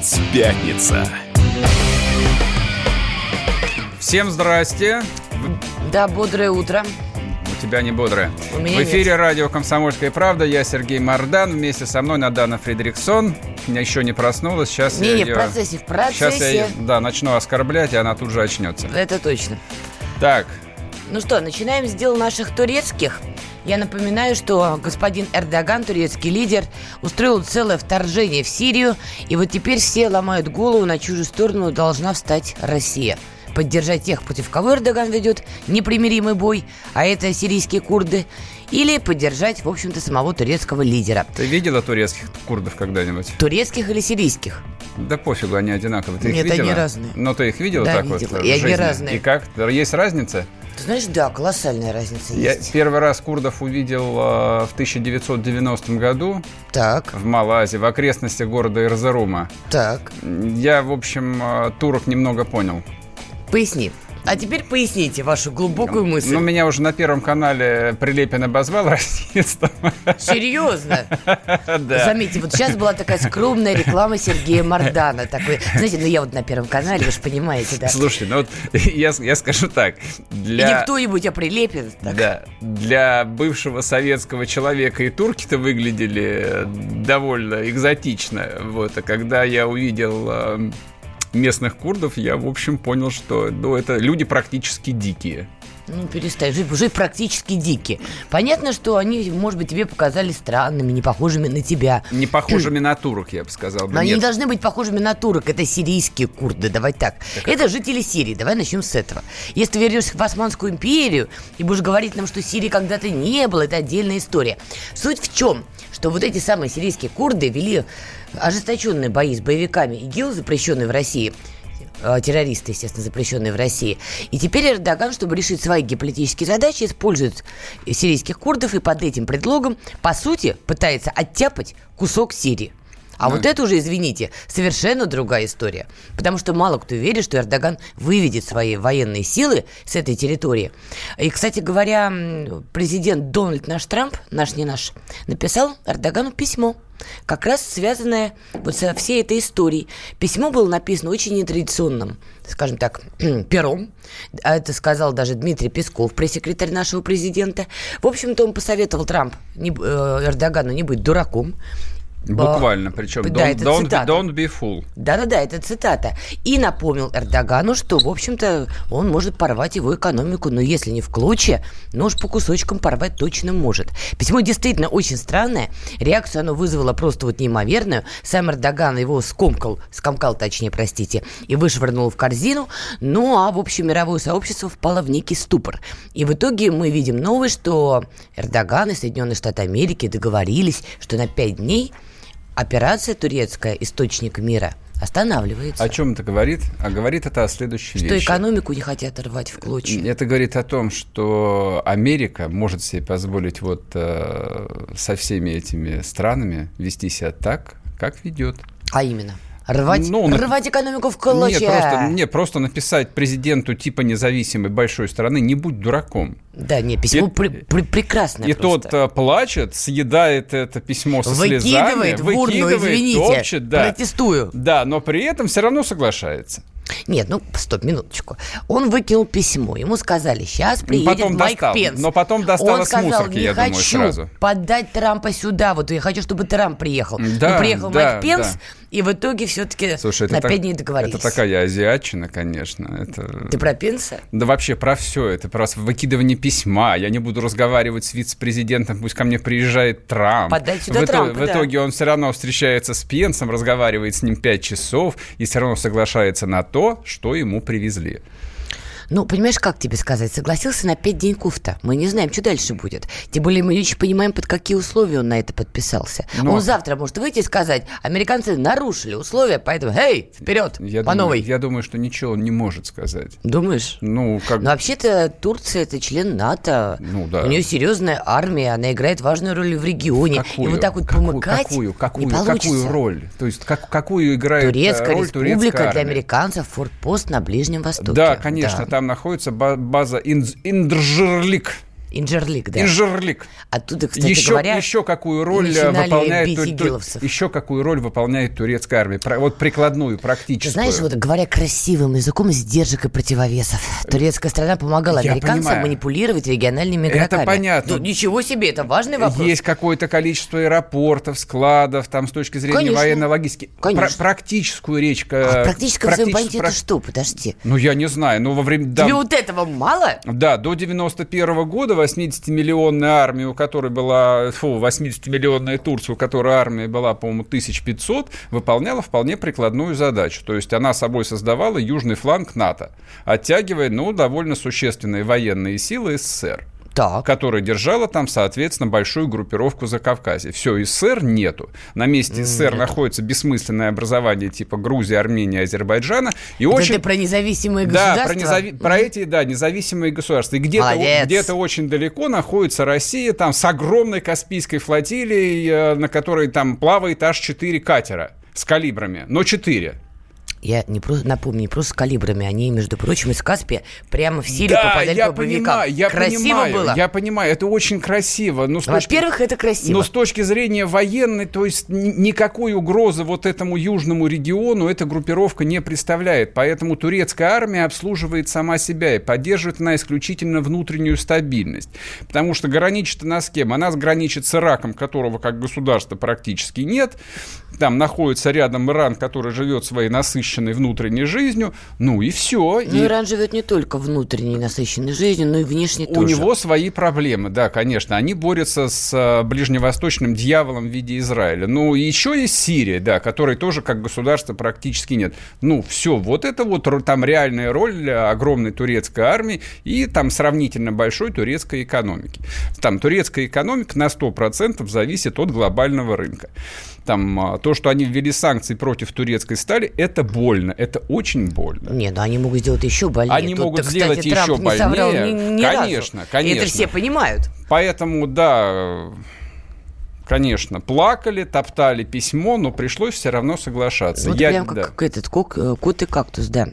Дайджесть пятница. Всем здрасте. Да, бодрое утро. У тебя не бодрое. У меня В эфире нет. радио «Комсомольская правда». Я Сергей Мардан. Вместе со мной Надана Фредериксон. Я еще не проснулась. Сейчас я Не-не, её- в процессе, в Сейчас я процессе. ее, да, начну оскорблять, и она тут же очнется. Это точно. Так, Ну что, начинаем с дел наших турецких. Я напоминаю, что господин Эрдоган, турецкий лидер, устроил целое вторжение в Сирию, и вот теперь все ломают голову, на же сторону должна встать Россия. Поддержать тех, против кого Эрдоган ведет непримиримый бой, а это сирийские курды, или поддержать, в общем-то, самого турецкого лидера. ты видела турецких курдов когда-нибудь? Турецких или сирийских? Да пофигу, они одинаковые. Ты их Нет, они видела? разные. Ну, ты их видела Да, так видела. вот? И они жизни? разные. И как? Есть разница? Ты знаешь, да, колоссальная разница Я есть. первый раз курдов увидел э, в 1990 году Так, в Малайзии, в окрестностях города Эрзарума. так. Я, в общем, э, турок немного понял. Поясни. А теперь поясните вашу глубокую мысль. Ну, меня уже на Первом канале Прилепин обозвал расистом. Серьезно? Да. Заметьте, вот сейчас была такая скромная реклама Сергея Мардана. Такой, знаете, ну я вот на Первом канале, вы же понимаете, да. Слушайте, ну вот я, я скажу так. И не Для, кто-нибудь, а Прилепин. Так. да, для бывшего советского человека и турки-то выглядели довольно экзотично. Вот, а когда я увидел э, местных курдов, я, в общем, понял, что ну, это люди практически дикие. Ну, перестань, уже, уже практически дикие. Понятно, что они, может быть, тебе показались странными, не похожими на тебя. Не похожими на турок, я бы сказал. Но они не должны быть похожими на турок. Это сирийские курды, давай так. Это жители Сирии. Давай начнем с этого. Если ты вернешься в Османскую империю и будешь говорить нам, что Сирии когда-то не было, это отдельная история. Суть в чем? Что вот эти самые сирийские курды вели ожесточенные бои с боевиками ИГИЛ, запрещенные в России, э, террористы, естественно, запрещенные в России. И теперь Эрдоган, чтобы решить свои геополитические задачи, использует сирийских курдов и под этим предлогом, по сути, пытается оттяпать кусок Сирии. А вот это уже, извините, совершенно другая история. Потому что мало кто верит, что Эрдоган выведет свои военные силы с этой территории. И, кстати говоря, президент Дональд наш Трамп, наш не наш, написал Эрдогану письмо, как раз связанное вот со всей этой историей. Письмо было написано очень нетрадиционным, скажем так, пером. А Это сказал даже Дмитрий Песков, пресс-секретарь нашего президента. В общем-то, он посоветовал Трамп, не, э, Эрдогану не быть дураком. Буквально, причем Да, don't, это don't, цитата. don't be fool. Да-да-да, это цитата. И напомнил Эрдогану, что, в общем-то, он может порвать его экономику, но если не в клочья, но уж по кусочкам порвать точно может. Письмо действительно очень странное. Реакцию оно вызвало просто вот неимоверную. Сам Эрдоган его скомкал, скомкал, точнее, простите, и вышвырнул в корзину. Ну, а, в общем, мировое сообщество впало в некий ступор. И в итоге мы видим новость, что Эрдоган и Соединенные Штаты Америки договорились, что на пять дней операция турецкая «Источник мира» останавливается. О чем это говорит? А говорит это о следующей что вещи. экономику не хотят рвать в клочья. Это говорит о том, что Америка может себе позволить вот э, со всеми этими странами вести себя так, как ведет. А именно, рвать, Ну, рвать экономику в клочья. Нет, просто, не, просто написать президенту типа независимой большой страны, не будь дураком. Да, не, письмо И- пр- пр- прекрасное И просто. тот э, плачет, съедает это письмо со слезами, Выкидывает в урну, выкидывает, извините, топчет, да. протестую. Да, но при этом все равно соглашается. Нет, ну, стоп, минуточку. Он выкинул письмо. Ему сказали, сейчас приедет Ну, потом Майк достал. Пенс. Но потом достал Он сказал, мусорки, не я думаю, хочу сразу. поддать Трампа сюда. Вот я хочу, чтобы Трамп приехал. Да, Но приехал да, Майк Пенс, да. И в итоге все-таки Слушай, на так- пять дней договорились. это такая азиатчина, конечно. Это... Ты про Пенса? Да вообще про все. Это про выкидывание письма. Я не буду разговаривать с вице-президентом, пусть ко мне приезжает Трамп. Подать сюда в, Трампа, в да. итоге он все равно встречается с Пенсом, разговаривает с ним 5 часов и все равно соглашается на то, что ему привезли. Ну, понимаешь, как тебе сказать? Согласился на пять деньков-то. Мы не знаем, что дальше будет. Тем более мы не очень понимаем, под какие условия он на это подписался. Но- Он завтра может выйти и сказать, американцы нарушили условия, поэтому, эй, вперед, Я по думаю, новой. я думаю, что ничего он не может сказать. Думаешь? Ну, как... Но вообще-то Турция это член НАТО. Ну, да. У нее серьезная армия, она играет важную роль в регионе. и вот так вот какую, помыкать какую, какую, не получится. какую роль? То есть как, какую играет э, Турецкая роль республика турецкая для армия? американцев форпост на Ближнем Востоке. Да, конечно, Да. там находится ба- база Индж- Индржирлик. Инжерлик, да. Инжерлик. Оттуда, кстати еще, говоря, еще какую роль выполняет тур... еще какую роль выполняет турецкая армия? Вот прикладную, практическую. Ты знаешь, вот говоря красивым языком, сдержек и противовесов. Турецкая страна помогала Я американцам понимаю. манипулировать региональными игроками. Это понятно. Ну, ничего себе, это важный вопрос. Есть какое-то количество аэропортов, складов, там с точки зрения Конечно. военной логистики. Конечно. Про практическую речь. А практическая практически... это что? Подожди. Ну, я не знаю. Ну, во время... Да, Тебе вот этого мало? Да, до 91 -го года 80-миллионная армия, у которой была, фу, 80-миллионная Турция, у которой армия была, по-моему, 1500, выполняла вполне прикладную задачу. То есть она собой создавала южный фланг НАТО, оттягивая, ну, довольно существенные военные силы СССР так. которая держала там, соответственно, большую группировку за Кавказе. Все, СССР нету. На месте СССР Нет. находится бессмысленное образование типа Грузии, Армении, Азербайджана. И Это очень... ты про независимые государства? Да, про, незави... про эти, да, независимые государства. И где-то, где-то очень далеко находится Россия, там с огромной Каспийской флотилией, э, на которой там плавает аж 4 катера с калибрами, но 4. Я не просто напомню, не просто с калибрами, они, между прочим, из Каспия прямо в Сирию да, попадали я по понимаю, я красиво понимаю, было. Я понимаю, это очень красиво. Но Во-первых, точки... это красиво. Но с точки зрения военной, то есть никакой угрозы вот этому южному региону эта группировка не представляет. Поэтому турецкая армия обслуживает сама себя и поддерживает она исключительно внутреннюю стабильность. Потому что граничит она с кем? Она граничит с Ираком, которого как государства практически нет. Там находится рядом Иран, который живет своей насыщенной насыщенной внутренней жизнью, ну и все. Ну, и... Иран живет не только внутренней насыщенной жизнью, но и внешней У тоже. У него свои проблемы, да, конечно. Они борются с э, ближневосточным дьяволом в виде Израиля. Ну, еще есть Сирия, да, которой тоже как государства практически нет. Ну, все, вот это вот там реальная роль огромной турецкой армии и там сравнительно большой турецкой экономики. Там турецкая экономика на 100% зависит от глобального рынка там, а, то, что они ввели санкции против турецкой стали, это больно, это очень больно. Нет, ну они могут сделать еще больнее. Они Тут, могут сделать кстати, еще Трамп больнее. Не соврал ни, ни конечно, разу. конечно. И это все понимают. Поэтому, да, конечно, плакали, топтали письмо, но пришлось все равно соглашаться. Вот Я, прям да. как, как этот кот, э, кот и кактус, да.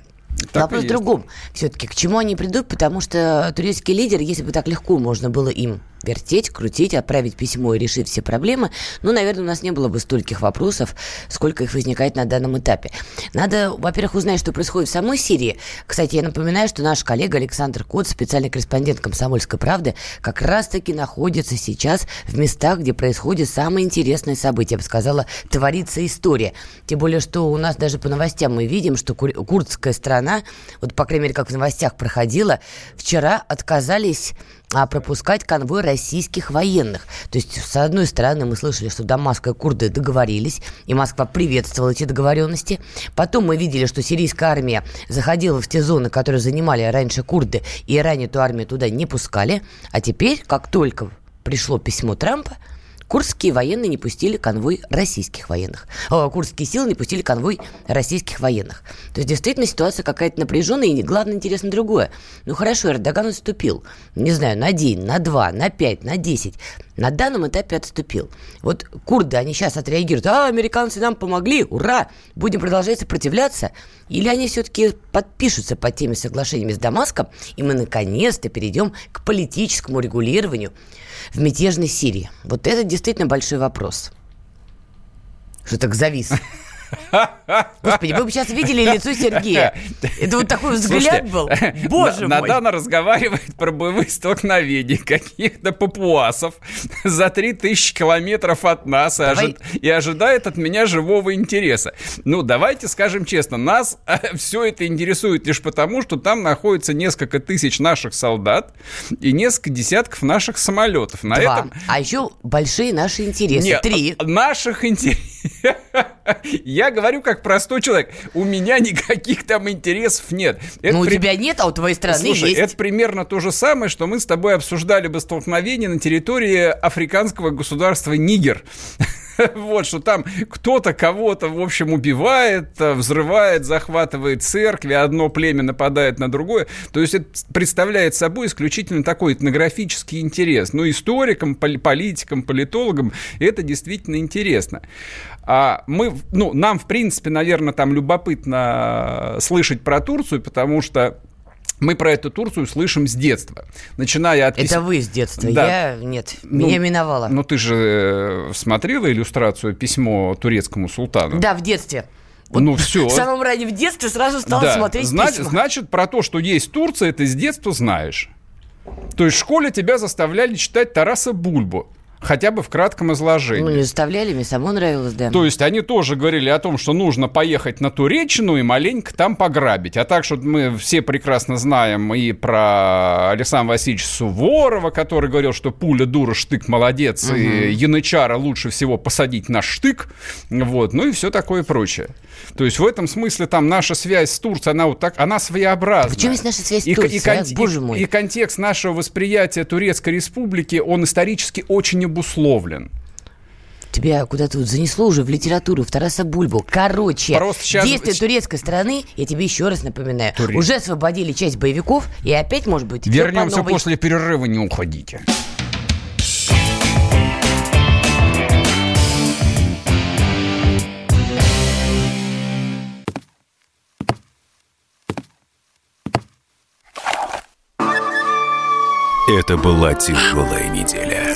Так Вопрос в другом. Все-таки к чему они придут, потому что турецкий лидер, если бы так легко можно было им вертеть, крутить, отправить письмо и решить все проблемы, ну, наверное, у нас не было бы стольких вопросов, сколько их возникает на данном этапе. Надо, во-первых, узнать, что происходит в самой Сирии. Кстати, я напоминаю, что наш коллега Александр Кот, специальный корреспондент «Комсомольской правды», как раз-таки находится сейчас в местах, где происходят самые интересные события. Я бы сказала, творится история. Тем более, что у нас даже по новостям мы видим, что курдская страна, вот, по крайней мере, как в новостях проходила, вчера отказались а пропускать конвой российских военных. То есть, с одной стороны, мы слышали, что Дамаск и курды договорились, и Москва приветствовала эти договоренности. Потом мы видели, что сирийская армия заходила в те зоны, которые занимали раньше курды, и ранее эту армию туда не пускали. А теперь, как только пришло письмо Трампа, Курские военные не пустили конвой российских военных. О, курские силы не пустили конвой российских военных. То есть, действительно, ситуация какая-то напряженная, и главное, интересно другое. Ну, хорошо, Эрдоган отступил. Не знаю, на день, на два, на пять, на десять. На данном этапе отступил. Вот курды, они сейчас отреагируют. А, американцы нам помогли, ура! Будем продолжать сопротивляться? Или они все-таки подпишутся под теми соглашениями с Дамаском, и мы наконец-то перейдем к политическому регулированию в мятежной Сирии? Вот это действительно большой вопрос. Что так завис? Господи, вы бы сейчас видели лицо Сергея. Это вот такой взгляд Слушайте, был. Боже мой. Надана разговаривает про боевые столкновения каких-то папуасов за 3000 километров от нас Давай. и, ожидает от меня живого интереса. Ну, давайте скажем честно, нас все это интересует лишь потому, что там находится несколько тысяч наших солдат и несколько десятков наших самолетов. На Два. этом... А еще большие наши интересы. Нет, Три. Наших интересов. Я говорю как простой человек. У меня никаких там интересов нет. Это ну, у при... тебя нет, а у твоей страны Слушай, есть. это примерно то же самое, что мы с тобой обсуждали бы столкновение на территории африканского государства Нигер. Вот, что там кто-то кого-то, в общем, убивает, э, взрывает, захватывает церкви, одно племя нападает на другое. То есть это представляет собой исключительно такой этнографический интерес. Ну, историкам, политикам, политологам это действительно интересно. А мы, ну, нам, в принципе, наверное, там любопытно слышать про Турцию, потому что мы про эту Турцию слышим с детства. Начиная от... Это вы с детства, да. я... Нет, ну, меня миновало. Ну, ты же э, смотрела иллюстрацию письмо турецкому султану? Да, в детстве. Вот ну все. В самом раннем детстве сразу стал да. смотреть значит, письма. Значит, про то, что есть Турция, ты с детства знаешь. То есть в школе тебя заставляли читать Тараса Бульбу. Хотя бы в кратком изложении. Ну, не заставляли, мне само нравилось, да. То есть они тоже говорили о том, что нужно поехать на Туречину и маленько там пограбить. А так, что мы все прекрасно знаем и про Александра Васильевича Суворова, который говорил, что пуля дура, штык молодец, угу. и янычара лучше всего посадить на штык. Вот, ну и все такое прочее. То есть в этом смысле там наша связь с Турцией, она вот так, она своеобразная. Почему есть наша связь с Турцией, и, и, а? боже мой? И, и контекст нашего восприятия Турецкой Республики, он исторически очень обусловлен тебя куда-то занесло уже в литературу, в Тараса Бульбу. Короче, Просто сейчас... действия турецкой страны, я тебе еще раз напоминаю, Турец. уже освободили часть боевиков, и опять, может быть, Вернемся новой... после перерыва, не уходите. Это была тяжелая неделя.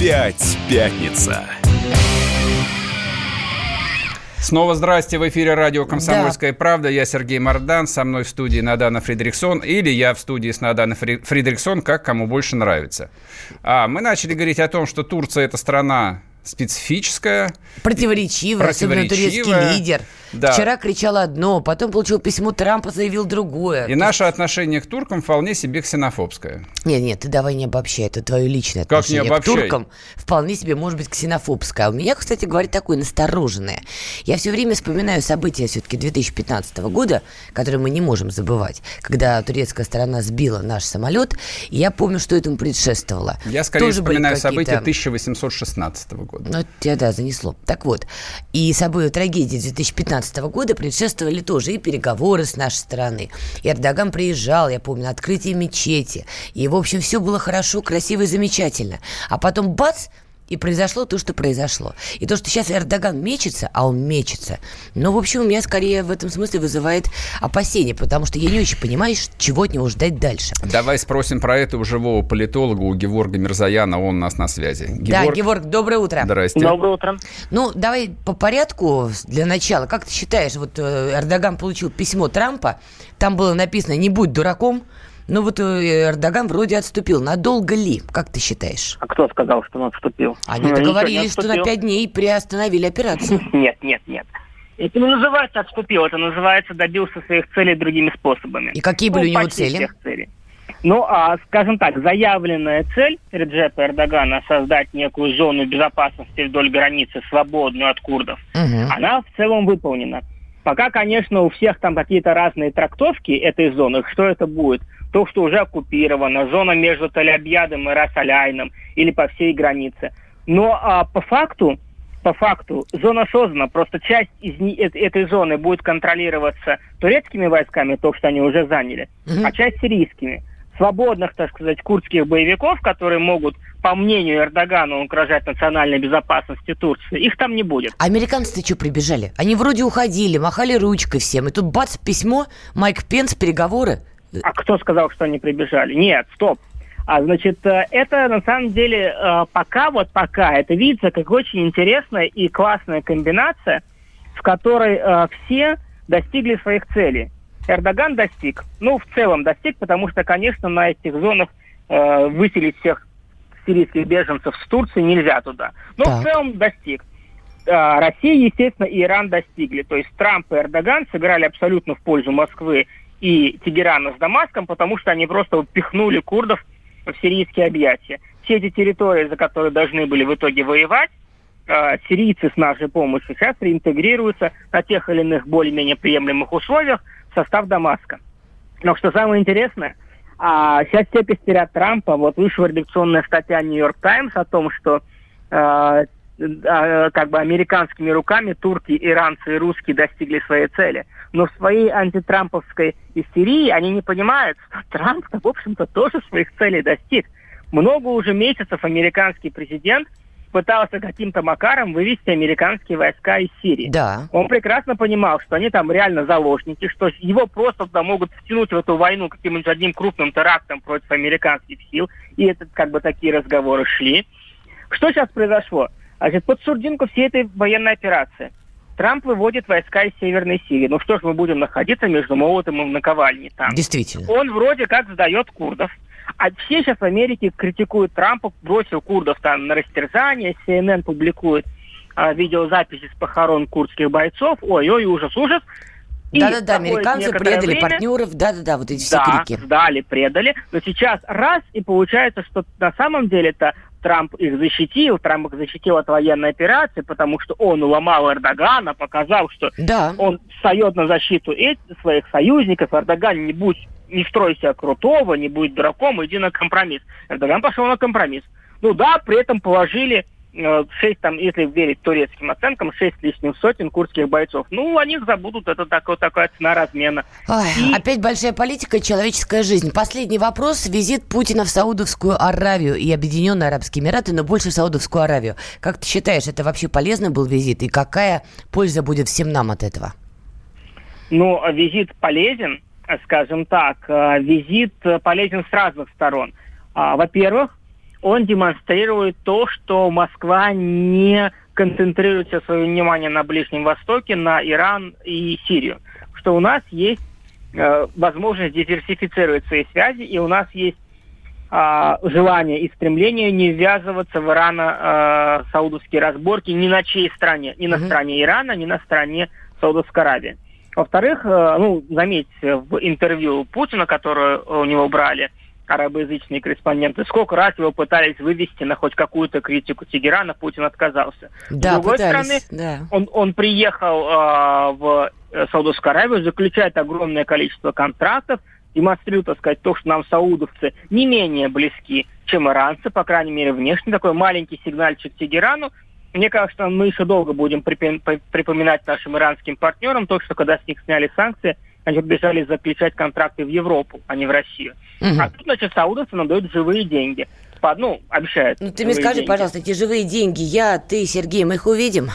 Опять пятница. Снова здрасте, в эфире радио «Комсомольская да. правда». Я Сергей Мордан, со мной в студии Надана Фридриксон, или я в студии с Надана Фридриксон, как кому больше нравится. А, мы начали говорить о том, что Турция – это страна специфическая. Противоречивая, особенно турецкий лидер. Да. Вчера кричал одно, потом получил письмо Трампа, заявил другое. И наше отношение к туркам вполне себе ксенофобское. Нет, нет, ты давай не обобщай, это твое личное как отношение не к туркам. Вполне себе может быть ксенофобское. А у меня, кстати говоря, такое настороженное. Я все время вспоминаю события все-таки 2015 года, которые мы не можем забывать, когда турецкая сторона сбила наш самолет, и я помню, что этому предшествовало. Я скорее Тоже вспоминаю события 1816 года года. Ну, тебя, да, занесло. Так вот, и собой трагедии 2015 года предшествовали тоже и переговоры с нашей стороны. И Эрдоган приезжал, я помню, открытие мечети. И, в общем, все было хорошо, красиво и замечательно. А потом бац, и произошло то, что произошло. И то, что сейчас Эрдоган мечется, а он мечется, но, в общем, у меня скорее в этом смысле вызывает опасения, потому что я не очень понимаю, чего от него ждать дальше. Давай спросим про это у живого политолога, у Геворга Мирзаяна, он у нас на связи. Геворг... Да, Геворг, доброе утро. Здрасте. Доброе утро. Ну, давай по порядку для начала. Как ты считаешь, вот э, Эрдоган получил письмо Трампа, там было написано «Не будь дураком», ну вот э, Эрдоган вроде отступил. Надолго ли, как ты считаешь? А кто сказал, что он отступил? Они ну, договорились, что на пять дней приостановили операцию. Нет, нет, нет. Это не называется отступил, это называется добился своих целей другими способами. И какие были ну, у него цели? Всех целей. Ну, а, скажем так, заявленная цель Реджепа Эрдогана создать некую зону безопасности вдоль границы, свободную от курдов, угу. она в целом выполнена. Пока, конечно, у всех там какие-то разные трактовки этой зоны, что это будет – то, что уже оккупировано, зона между Талябьядом и Расаляйном или по всей границе. Но а, по факту, по факту, зона создана, просто часть из этой зоны будет контролироваться турецкими войсками, то, что они уже заняли, mm-hmm. а часть сирийскими. Свободных, так сказать, курдских боевиков, которые могут, по мнению Эрдогана, угрожать национальной безопасности Турции, их там не будет. Американцы-то что прибежали? Они вроде уходили, махали ручкой всем, и тут бац, письмо, Майк Пенс, переговоры. А кто сказал, что они прибежали? Нет, стоп. А, значит, э, это на самом деле э, пока, вот пока, это видится как очень интересная и классная комбинация, в которой э, все достигли своих целей. Эрдоган достиг, ну, в целом достиг, потому что, конечно, на этих зонах выселить всех сирийских беженцев с Турции нельзя туда. Но так. в целом достиг. Россия, естественно, и Иран достигли. То есть Трамп и Эрдоган сыграли абсолютно в пользу Москвы и Тегерана с Дамаском, потому что они просто упихнули курдов в сирийские объятия. Все эти территории, за которые должны были в итоге воевать, э, сирийцы с нашей помощью сейчас реинтегрируются на тех или иных более-менее приемлемых условиях в состав Дамаска. Но что самое интересное, а сейчас все пестерят Трампа. Вот вышла редакционная статья Нью-Йорк Таймс о том, что э, как бы американскими руками турки, иранцы и русские достигли своей цели. Но в своей антитрамповской истерии они не понимают, что Трамп, в общем-то, тоже своих целей достиг. Много уже месяцев американский президент пытался каким-то макаром вывести американские войска из Сирии. Да. Он прекрасно понимал, что они там реально заложники, что его просто туда могут втянуть в эту войну каким-нибудь одним крупным терактом против американских сил. И это как бы такие разговоры шли. Что сейчас произошло? Значит, под сурдинку всей этой военной операции Трамп выводит войска из Северной Сирии. Ну что ж, мы будем находиться между молотом и наковальней там. Действительно. Он вроде как сдает курдов. А все сейчас в Америке критикуют Трампа, бросил курдов там на растерзание, CNN публикует а, видеозаписи с похорон курдских бойцов. Ой-ой, ужас, ужас. Да-да-да, американцы предали время, партнеров, да-да-да, вот эти все да, крики. сдали, предали. Но сейчас раз, и получается, что на самом деле это Трамп их защитил, Трамп их защитил от военной операции, потому что он уломал Эрдогана, показал, что да. он встает на защиту этих, своих союзников, Эрдоган не будь, не строй себя крутого, не будь дураком, иди на компромисс. Эрдоган пошел на компромисс. Ну да, при этом положили 6, э, там, если верить турецким оценкам, 6 с лишним сотен курдских бойцов. Ну, о них забудут, это такой, такая цена размена. Ой, и... Опять большая политика и человеческая жизнь. Последний вопрос. Визит Путина в Саудовскую Аравию и Объединенные Арабские Эмираты, но больше в Саудовскую Аравию. Как ты считаешь, это вообще полезный был визит? И какая польза будет всем нам от этого? Ну, визит полезен, скажем так. Э, визит полезен с разных сторон. А, во-первых, он демонстрирует то, что Москва не концентрирует все свое внимание на Ближнем Востоке, на Иран и Сирию. Что у нас есть э, возможность диверсифицировать свои связи, и у нас есть э, желание и стремление не ввязываться в Ирано-саудовские э, разборки ни на чьей стране, ни на mm-hmm. стороне Ирана, ни на стороне Саудовской Аравии. Во-вторых, э, ну, заметьте, в интервью Путина, которое у него брали, арабоязычные корреспонденты. Сколько раз его пытались вывести на хоть какую-то критику Тегерана, Путин отказался. Да, С другой пытались, стороны, да. он, он приехал э, в Саудовскую Аравию, заключает огромное количество контрактов, демонстрирует, так сказать, то, что нам саудовцы не менее близки, чем иранцы, по крайней мере, внешне. Такой маленький сигнальчик Тегерану. Мне кажется, мы еще долго будем припоминать нашим иранским партнерам то, что когда с них сняли санкции – они побежали заключать контракты в Европу, а не в Россию. Угу. А тут, значит, саудовцы нам дают живые деньги. По, ну, обещают. Ну, ты мне скажи, деньги. пожалуйста, эти живые деньги, я, ты, Сергей, мы их увидим?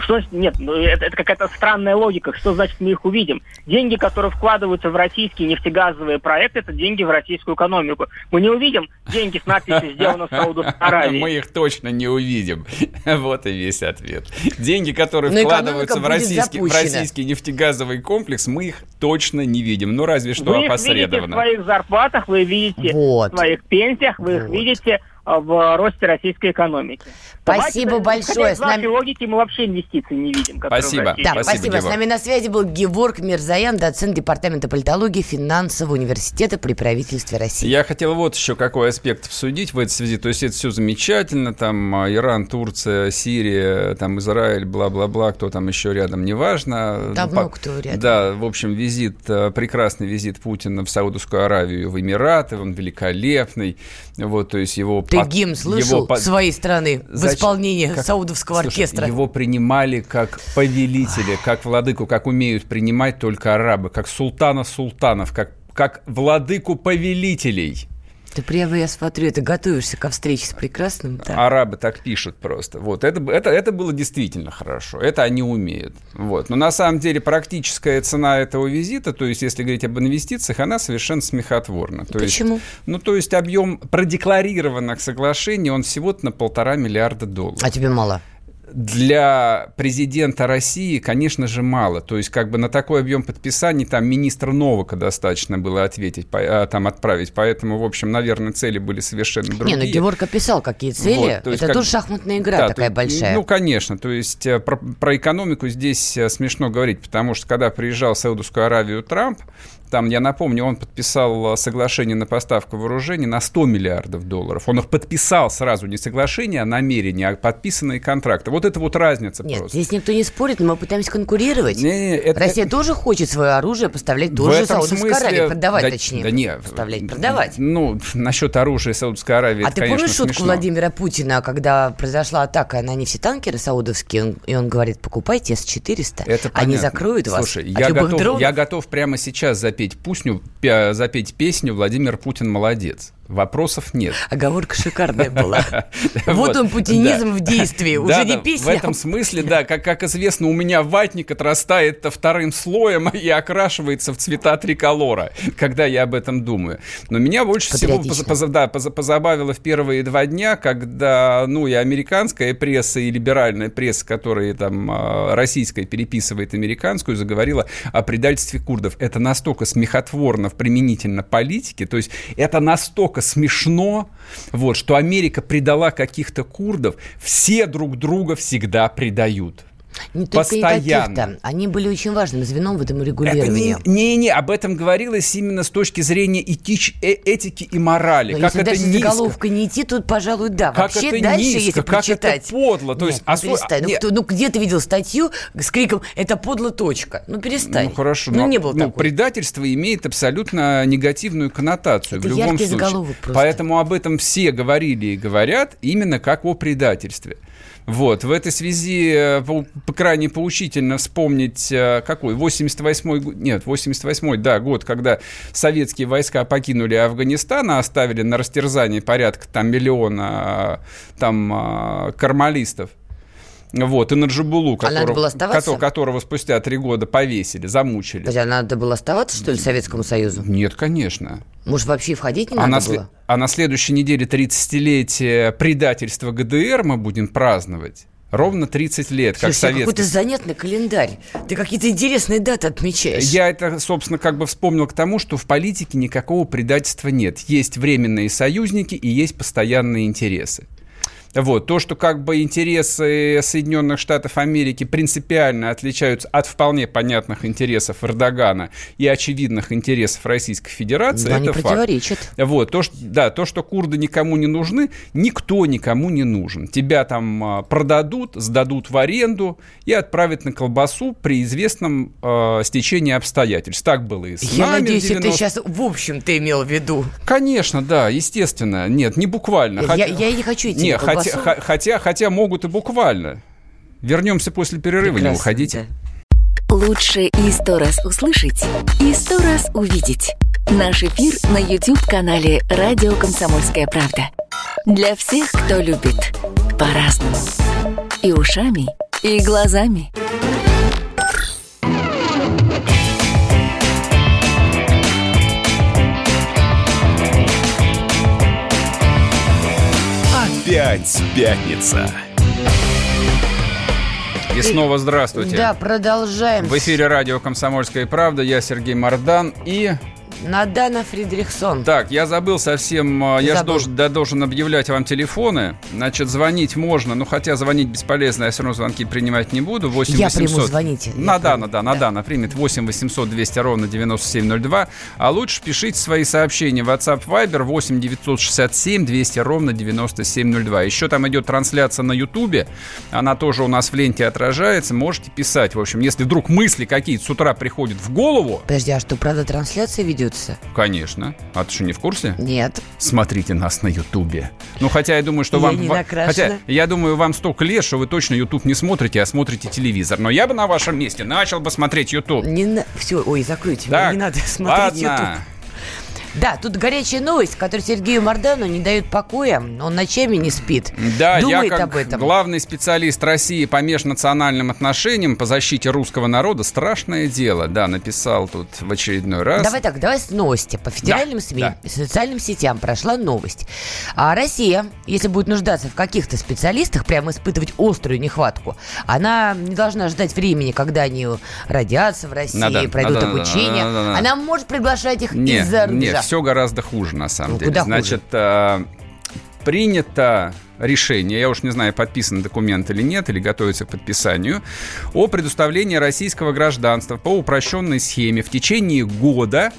Что нет, ну, это, это какая-то странная логика. Что значит мы их увидим? Деньги, которые вкладываются в российские нефтегазовые проекты, это деньги в российскую экономику. Мы не увидим деньги с надписью «Сделано в Саудовской Аравии». Мы их точно не увидим. Вот и весь ответ. Деньги, которые Но вкладываются в российский, в российский нефтегазовый комплекс, мы их точно не видим. Ну, разве что вы опосредованно. Вы их видите в своих зарплатах, вы видите вот. в своих пенсиях, вы вот. их видите в росте российской экономики. Спасибо Давайте, большое. С нами... логики мы вообще инвестиций не видим. Спасибо. Да, спасибо. спасибо. С нами на связи был Геворг Мирзаян, доцент Департамента политологии Финансового университета при правительстве России. Я хотел вот еще какой аспект обсудить в этой связи. То есть это все замечательно, там а, Иран, Турция, Сирия, там Израиль, бла-бла-бла, кто там еще рядом, неважно. Давно ну, кто рядом. Да, в общем, визит, а, прекрасный визит Путина в Саудовскую Аравию, в Эмираты, он великолепный. Вот, то есть его... Ты под, гимн слышал его своей страны в исполнении как, Саудовского слушай, оркестра? Его принимали как повелителя, как владыку, как умеют принимать только арабы, как султана султанов, как, как владыку повелителей. Ты прямо, я смотрю, ты готовишься ко встрече с прекрасным. Да? Арабы так пишут просто. Вот, это, это, это было действительно хорошо. Это они умеют. Вот. Но на самом деле практическая цена этого визита, то есть если говорить об инвестициях, она совершенно смехотворна. То Почему? Есть, ну, то есть объем продекларированных соглашений, он всего-то на полтора миллиарда долларов. А тебе мало? Для президента России, конечно же, мало. То есть, как бы на такой объем подписаний там министра Новака достаточно было ответить, а, там отправить. Поэтому, в общем, наверное, цели были совершенно другие. Не, ну Геворг описал, какие цели. Вот, есть, Это как... тоже шахматная игра да, такая то, большая. Ну, конечно. То есть, э, про, про экономику здесь э, смешно говорить, потому что, когда приезжал в Саудовскую Аравию Трамп, там, я напомню, он подписал соглашение на поставку вооружений на 100 миллиардов долларов. Он их подписал сразу, не соглашение, а намерение, а подписанные контракты. Вот это вот разница Нет, просто. здесь никто не спорит, но мы пытаемся конкурировать. Не, это- Россия тоже хочет свое оружие поставлять тоже Саудовской смысле- Аравии. Продавать, да, точнее. Да нет. Поставлять, продавать. Ну, насчет оружия Саудовской Аравии, А это, ты конечно, помнишь шутку смешно. Владимира Путина, когда произошла атака на нефтетанкеры саудовские, он- и он говорит, покупайте С-400, Это они закроют вас Слушай, я готов, я готов прямо сейчас запеть песню, пя- запеть песню «Владимир Путин молодец». Вопросов нет. Оговорка шикарная была. Вот он, путинизм в действии. Уже не песня. В этом смысле, да, как, известно, у меня ватник отрастает вторым слоем и окрашивается в цвета триколора, когда я об этом думаю. Но меня больше всего позабавило в первые два дня, когда, ну, и американская пресса, и либеральная пресса, которая там а, российская переписывает американскую, заговорила о предательстве курдов. Это настолько смехотворно применительно политике, то есть это настолько смешно, вот, что Америка предала каких-то курдов, все друг друга всегда предают. Не постоянно. каких-то. Они были очень важным звеном в этом Это регулировании. не, не, не, об этом говорилось именно с точки зрения этич, э- этики и морали. Но как если это дальше низко. заголовкой не идти, тут, пожалуй, да. Как Вообще это дальше, низко, если как это прочитать... подло. То Нет, есть, ну, осо- перестань. Ну, нет. кто- ну, где ты видел статью с криком «это подло, точка»? Ну, перестань. Ну хорошо, Ну, но- не было ну, такого. предательство имеет абсолютно негативную коннотацию Это в любом случае. просто. Поэтому об этом все говорили и говорят именно как о предательстве. Вот, в этой связи э, по, по крайне поучительно вспомнить, э, какой, 88-й, год- нет, 88-й, да, год, когда советские войска покинули Афганистан, а оставили на растерзание порядка там миллиона э, там кармалистов. Вот, и на Джабулу, А которого, которого спустя три года повесили, замучили. Подожди, а надо было оставаться, что ли, Советскому Союзу? Нет, конечно. Может, вообще входить не А на, надо сле- было? а на следующей неделе 30-летие предательства ГДР мы будем праздновать. Ровно 30 лет, как Слушай, какой-то советский. занятный календарь. Ты какие-то интересные даты отмечаешь. Я это, собственно, как бы вспомнил к тому, что в политике никакого предательства нет. Есть временные союзники и есть постоянные интересы. Вот. То, что как бы интересы Соединенных Штатов Америки принципиально отличаются от вполне понятных интересов Эрдогана и очевидных интересов Российской Федерации, они это факт. противоречат. Вот, то, что, да, то, что курды никому не нужны, никто никому не нужен. Тебя там а, продадут, сдадут в аренду и отправят на колбасу при известном а, стечении обстоятельств. Так было и с Я нами надеюсь, это 90-х. сейчас в общем ты имел в виду. Конечно, да, естественно. Нет, не буквально. Я- Хотя- я и не хочу идти Не, на хотя, ха- хотя, хотя могут и буквально. Вернемся после перерыва, не Прекрасно, уходите. да. Лучше и сто раз услышать, и сто раз увидеть. Наш эфир на YouTube-канале «Радио Комсомольская правда». Для всех, кто любит по-разному. И ушами, и глазами. Опять пятница. И снова здравствуйте. Да, продолжаем. В эфире радио «Комсомольская правда». Я Сергей Мордан и... Надана Фридрихсон. Так, я забыл совсем, э, я же должен, да, должен объявлять вам телефоны. Значит, звонить можно, но хотя звонить бесполезно, я все равно звонки принимать не буду. 8 Я 800. приму, звоните. Надана, да, Надана примет 8 800 200 ровно 9702. А лучше пишите свои сообщения в WhatsApp Viber 8 967 200 ровно 9702. Еще там идет трансляция на Ютубе, она тоже у нас в ленте отражается, можете писать. В общем, если вдруг мысли какие-то с утра приходят в голову, Подожди, а что, правда, трансляция ведется? конечно. А ты что, не в курсе? Нет. Смотрите нас на Ютубе. Ну, хотя я думаю, что Я вам... ва-. Хотя я думаю, вам столько лет, что вы точно Ютуб не смотрите, а смотрите телевизор. Но я бы на вашем месте начал бы смотреть Ютуб. Не на... Все, ой, закройте Так, не надо смотреть ладно. Да, тут горячая новость, которая Сергею Мардану не дает покоя. Он ночами не спит. Да, Думает я как об этом. главный специалист России по межнациональным отношениям, по защите русского народа, страшное дело, да, написал тут в очередной раз. Давай так, давай с новости. По федеральным СМИ да. социальным сетям прошла новость. А Россия, если будет нуждаться в каких-то специалистах, прямо испытывать острую нехватку, она не должна ждать времени, когда они родятся в России, Надо, пройдут надо, надо, обучение. надо, надо. Она может приглашать их Нет, из-за нет, рубежа. Все гораздо хуже, на самом Ну, деле. куда хуже? Значит, э, принято решение, я уж не знаю, подписан документ или нет, или готовится к подписанию, о предоставлении российского гражданства по упрощенной схеме в течение года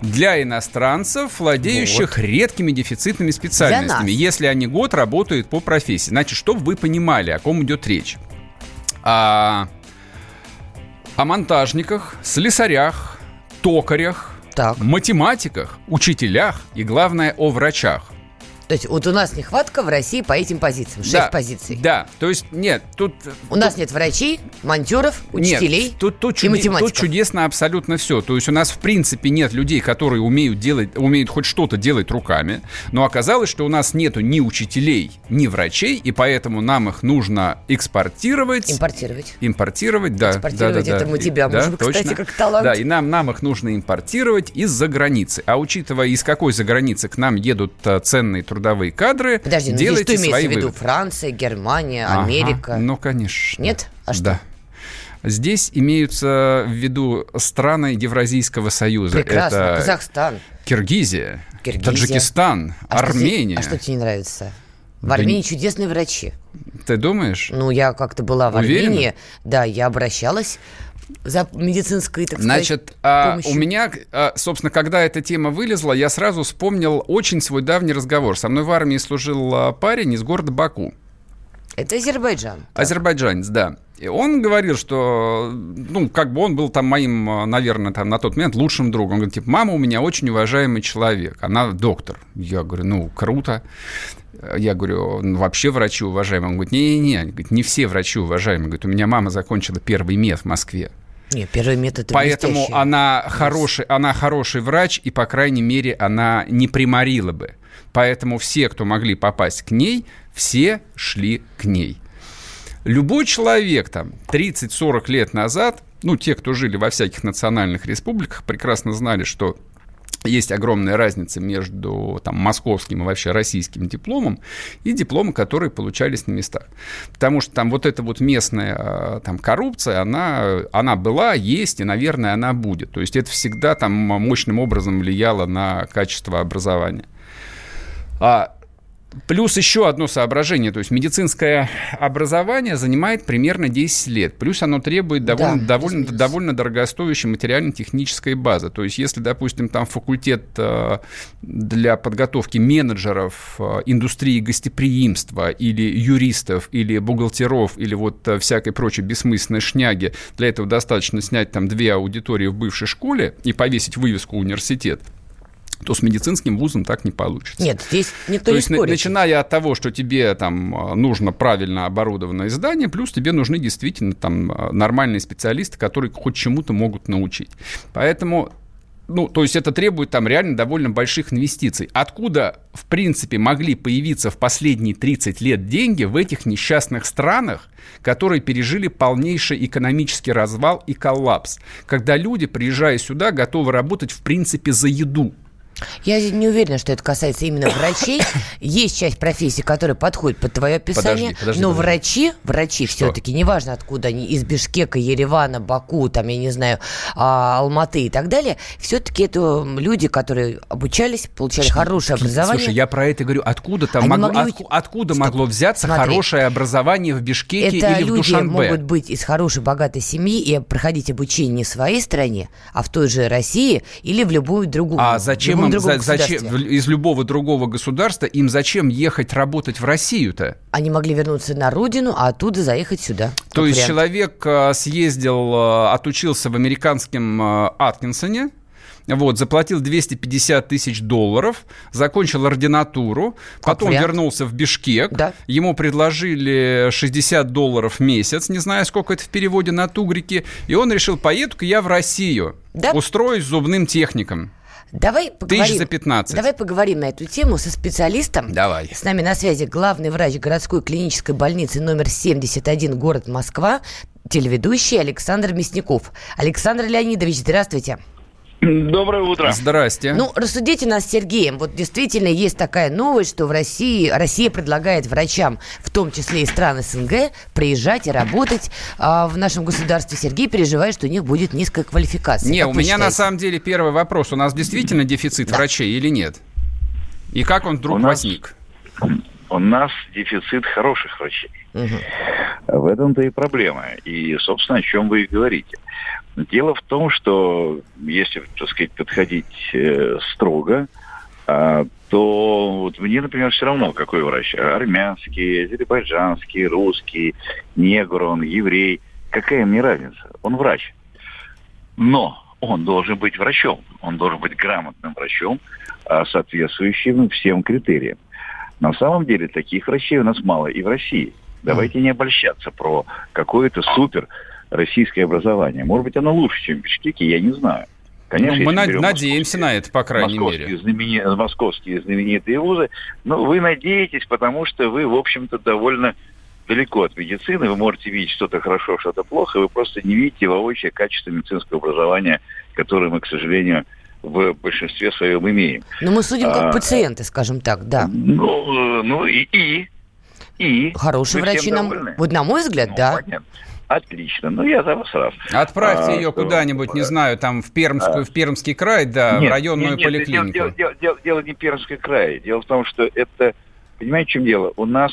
для иностранцев, владеющих вот. редкими дефицитными специальностями, если они год работают по профессии. Значит, чтобы вы понимали, о ком идет речь. А, о монтажниках, слесарях, токарях, так. математиках, учителях и, главное, о врачах. То есть вот у нас нехватка в России по этим позициям. Шесть да, позиций. Да, то есть нет, тут... У тут... нас нет врачей, монтеров, учителей нет, тут, тут, и чуди... тут чудесно абсолютно все. То есть у нас в принципе нет людей, которые умеют делать, умеют хоть что-то делать руками. Но оказалось, что у нас нету ни учителей, ни врачей, и поэтому нам их нужно экспортировать. Импортировать. Импортировать, да. Экспортировать, да, да, это мы тебя да, можем, точно. кстати, как талант. Да, и нам, нам их нужно импортировать из-за границы. А учитывая, из какой за границы к нам едут э, ценные трудовые кадры. Подожди, ну здесь что имеется в виду? Франция, Германия, ага, Америка? Ну, конечно. Нет? А что? Да. Здесь имеются в виду страны Евразийского союза. Прекрасно. Это Казахстан. Киргизия, Киргизия. Таджикистан, а Армения. Что тебе, а что тебе не нравится? В Армении да чудесные врачи. Ты думаешь? Ну, я как-то была в Уверена? Армении. Да, я обращалась за медицинской, так Значит, сказать, а, у меня, а, собственно, когда эта тема вылезла, я сразу вспомнил очень свой давний разговор. Со мной в армии служил а, парень из города Баку. Это Азербайджан. Азербайджанец, да. И он говорил, что, ну, как бы он был там моим, а, наверное, там на тот момент лучшим другом. Он говорит, типа, мама у меня очень уважаемый человек, она доктор. Я говорю, ну, круто. Я говорю, ну, вообще врачи уважаемые. Он говорит, не-не-не, не все врачи уважаемые. Говорит, у меня мама закончила первый мед в Москве. Не, первый метод это Поэтому она хороший, она хороший врач, и, по крайней мере, она не приморила бы. Поэтому все, кто могли попасть к ней, все шли к ней. Любой человек там 30-40 лет назад, ну, те, кто жили во всяких национальных республиках, прекрасно знали, что есть огромная разница между там, московским и вообще российским дипломом и дипломом, которые получались на местах. Потому что там вот эта вот местная а, там, коррупция, она, она была, есть и, наверное, она будет. То есть это всегда там мощным образом влияло на качество образования. А Плюс еще одно соображение, то есть медицинское образование занимает примерно 10 лет, плюс оно требует довольно, да, довольно, довольно дорогостоящей материально-технической базы. То есть если, допустим, там факультет э, для подготовки менеджеров э, индустрии гостеприимства или юристов, или бухгалтеров, или вот э, всякой прочей бессмысленной шняги, для этого достаточно снять там две аудитории в бывшей школе и повесить вывеску университет, то с медицинским вузом так не получится. Нет, здесь никто то не есть, спорит. начиная от того, что тебе там а, нужно правильно оборудованное здание, плюс тебе нужны действительно там а, нормальные специалисты, которые хоть чему-то могут научить. Поэтому ну, то есть это требует там реально довольно больших инвестиций. Откуда, в принципе, могли появиться в последние 30 лет деньги в этих несчастных странах, которые пережили полнейший экономический развал и коллапс, когда люди, приезжая сюда, готовы работать, в принципе, за еду. Я не уверена, что это касается именно врачей. Есть часть профессий, которая подходит под твое описание, подожди, подожди, но подожди. врачи, врачи все-таки, неважно откуда они, из Бишкека, Еревана, Баку, там, я не знаю, а, Алматы и так далее, все-таки это люди, которые обучались, получали Слушай, хорошее образование. Слушай, я про это говорю, откуда там могло, могли... от, откуда Стоп, могло взяться смотри. хорошее образование в Бишкеке это или в Душанбе? люди могут быть из хорошей, богатой семьи и проходить обучение не в своей стране, а в той же России или в любую другую. А зачем им за, зачем, из любого другого государства им зачем ехать работать в Россию-то? Они могли вернуться на родину, а оттуда заехать сюда. То есть вариант. человек а, съездил, а, отучился в американском а, Аткинсоне, вот, заплатил 250 тысяч долларов, закончил ординатуру, как потом вариант. вернулся в Бишкек, да. ему предложили 60 долларов в месяц, не знаю, сколько это в переводе на тугрики, и он решил, поеду-ка я в Россию, да? устроюсь зубным техником. Давай поговорим, Тысяч за 15. Давай поговорим на эту тему со специалистом. Давай. С нами на связи главный врач городской клинической больницы номер 71, город Москва, телеведущий Александр Мясников. Александр Леонидович, здравствуйте. Доброе утро. Здрасте. Ну, рассудите нас с Сергеем. Вот действительно есть такая новость, что в России, Россия предлагает врачам, в том числе и стран СНГ, приезжать и работать а в нашем государстве. Сергей переживает, что у них будет низкая квалификация. Не, как у меня считаете? на самом деле первый вопрос. У нас действительно дефицит да. врачей или нет? И как он вдруг у нас... возник? у нас дефицит хороших врачей. Угу. В этом-то и проблема. И, собственно, о чем вы и говорите. Дело в том, что если, так сказать, подходить э, строго, э, то вот мне, например, все равно, какой врач. Армянский, азербайджанский, русский, негр он, еврей. Какая мне разница? Он врач. Но он должен быть врачом. Он должен быть грамотным врачом, а, соответствующим всем критериям. На самом деле таких врачей у нас мало и в России. Давайте не обольщаться про какое-то супер российское образование. Может быть, оно лучше, чем в Бишкеке, я не знаю. Конечно, ну, мы над, надеемся на это, по крайней московские мере. Знамени, московские знаменитые вузы. Но вы надеетесь, потому что вы, в общем-то, довольно далеко от медицины. Вы можете видеть что-то хорошо, что-то плохо. Вы просто не видите воочию качество медицинского образования, которое мы, к сожалению, в большинстве своем имеем. Но мы судим как а, пациенты, скажем так, да. Ну, ну и, и, и. Хорошие врачи нам, довольны? вот на мой взгляд, ну, да. Понятно. Отлично. Ну, я за вас рад. Отправьте а, ее куда-нибудь, что... не знаю, там в Пермскую, а... в Пермский край, да, нет, в районную нет, нет, поликлинику. Дело, дело, дело, дело не Пермский край. Дело в том, что это, понимаете, в чем дело? У нас,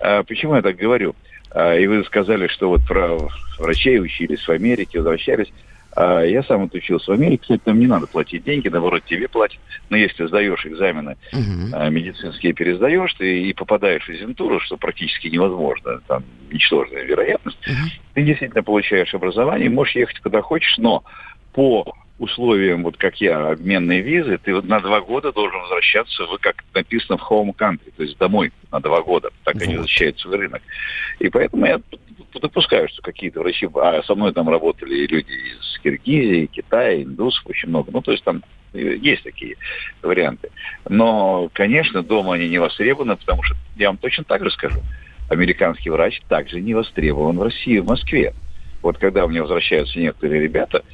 а, почему я так говорю? А, и вы сказали, что вот про врачей учились в Америке, возвращались. А я сам отучился в Америке, кстати, там не надо платить деньги, наоборот, тебе платят. Но если сдаешь экзамены uh-huh. медицинские, пересдаешь, ты и попадаешь в резентуру, что практически невозможно, там ничтожная вероятность, uh-huh. ты действительно получаешь образование, можешь ехать куда хочешь, но по условиям, вот как я, обменной визы, ты вот на два года должен возвращаться, в, как написано, в home country, то есть домой на два года. Так вот. они возвращаются в рынок. И поэтому я допускаю, что какие-то врачи, а со мной там работали люди из Киргизии, Китая, индусов очень много. Ну, то есть там есть такие варианты. Но, конечно, дома они не востребованы, потому что, я вам точно так же скажу, американский врач также не востребован в России, в Москве. Вот когда у меня возвращаются некоторые ребята,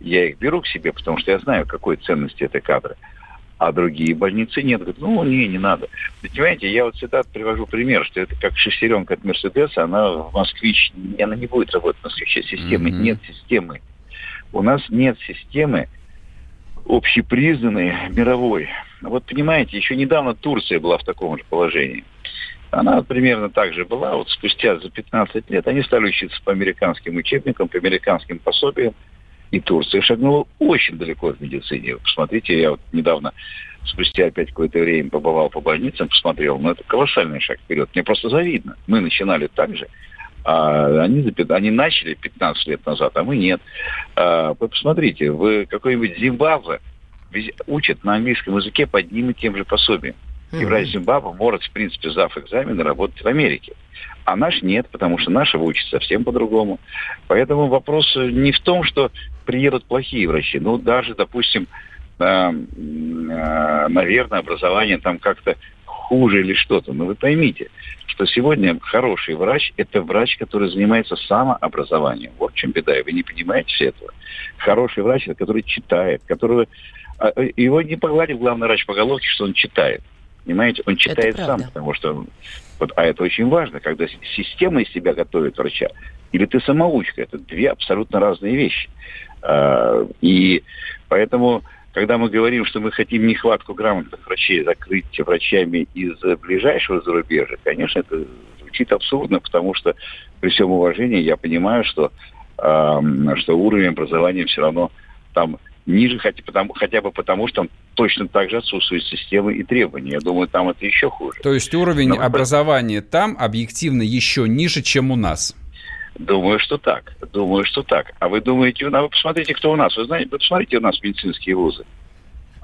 я их беру к себе, потому что я знаю, какой ценности это кадры. А другие больницы нет. Говорят, ну, не, не надо. Вы понимаете, я вот всегда привожу пример, что это как шестеренка от Мерседеса, она в Москвич, она не будет работать в москвиче системы. Mm-hmm. Нет системы. У нас нет системы общепризнанной, мировой. Вот понимаете, еще недавно Турция была в таком же положении. Она примерно так же была. Вот спустя за 15 лет они стали учиться по американским учебникам, по американским пособиям. И Турция шагнула очень далеко от медицины. Посмотрите, я вот недавно, спустя опять какое-то время побывал по больницам, посмотрел, ну это колоссальный шаг вперед. Мне просто завидно. Мы начинали так же, а они, они начали 15 лет назад, а мы нет. А, вы посмотрите, вы какой-нибудь Зимбабве учат на английском языке под одним и тем же пособием. Mm-hmm. Евразия Зимбабве может, в принципе, зав экзамены работать в Америке. А наш нет, потому что нашего учат совсем по-другому. Поэтому вопрос не в том, что приедут плохие врачи. Ну, даже, допустим, э, э, наверное, образование там как-то хуже или что-то. Но вы поймите, что сегодня хороший врач – это врач, который занимается самообразованием. Вот в чем беда, и вы не понимаете все этого. Хороший врач – это который читает, которого... А, его не погладит главный врач по головке, что он читает. Понимаете, он читает сам, потому что вот, а это очень важно, когда система из себя готовит врача, или ты самоучка. Это две абсолютно разные вещи. А, и поэтому, когда мы говорим, что мы хотим нехватку грамотных врачей закрыть врачами из ближайшего зарубежья, конечно, это звучит абсурдно, потому что при всем уважении я понимаю, что, что уровень образования все равно там ниже, хотя, потому, хотя бы потому, что там точно так же отсутствуют системы и требования. Я думаю, там это еще хуже. То есть уровень Но, образования там объективно еще ниже, чем у нас? Думаю, что так. Думаю, что так. А вы думаете, ну, вы посмотрите, кто у нас. Вы знаете, посмотрите у нас медицинские вузы.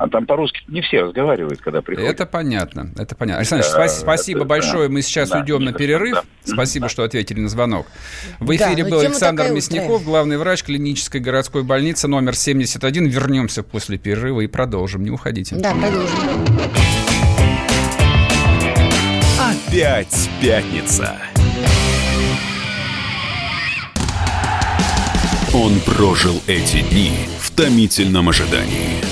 А там по-русски не все разговаривают, когда приходят. Это понятно, это понятно. Александр, да, спасибо это, большое. Мы сейчас да, уйдем на перерыв. Да. Спасибо, да. что ответили на звонок. В эфире да, был Александр Мясников, устраивает. главный врач клинической городской больницы номер 71. Вернемся после перерыва и продолжим. Не уходите. Да, продолжим. Опять пятница. Он прожил эти дни в томительном ожидании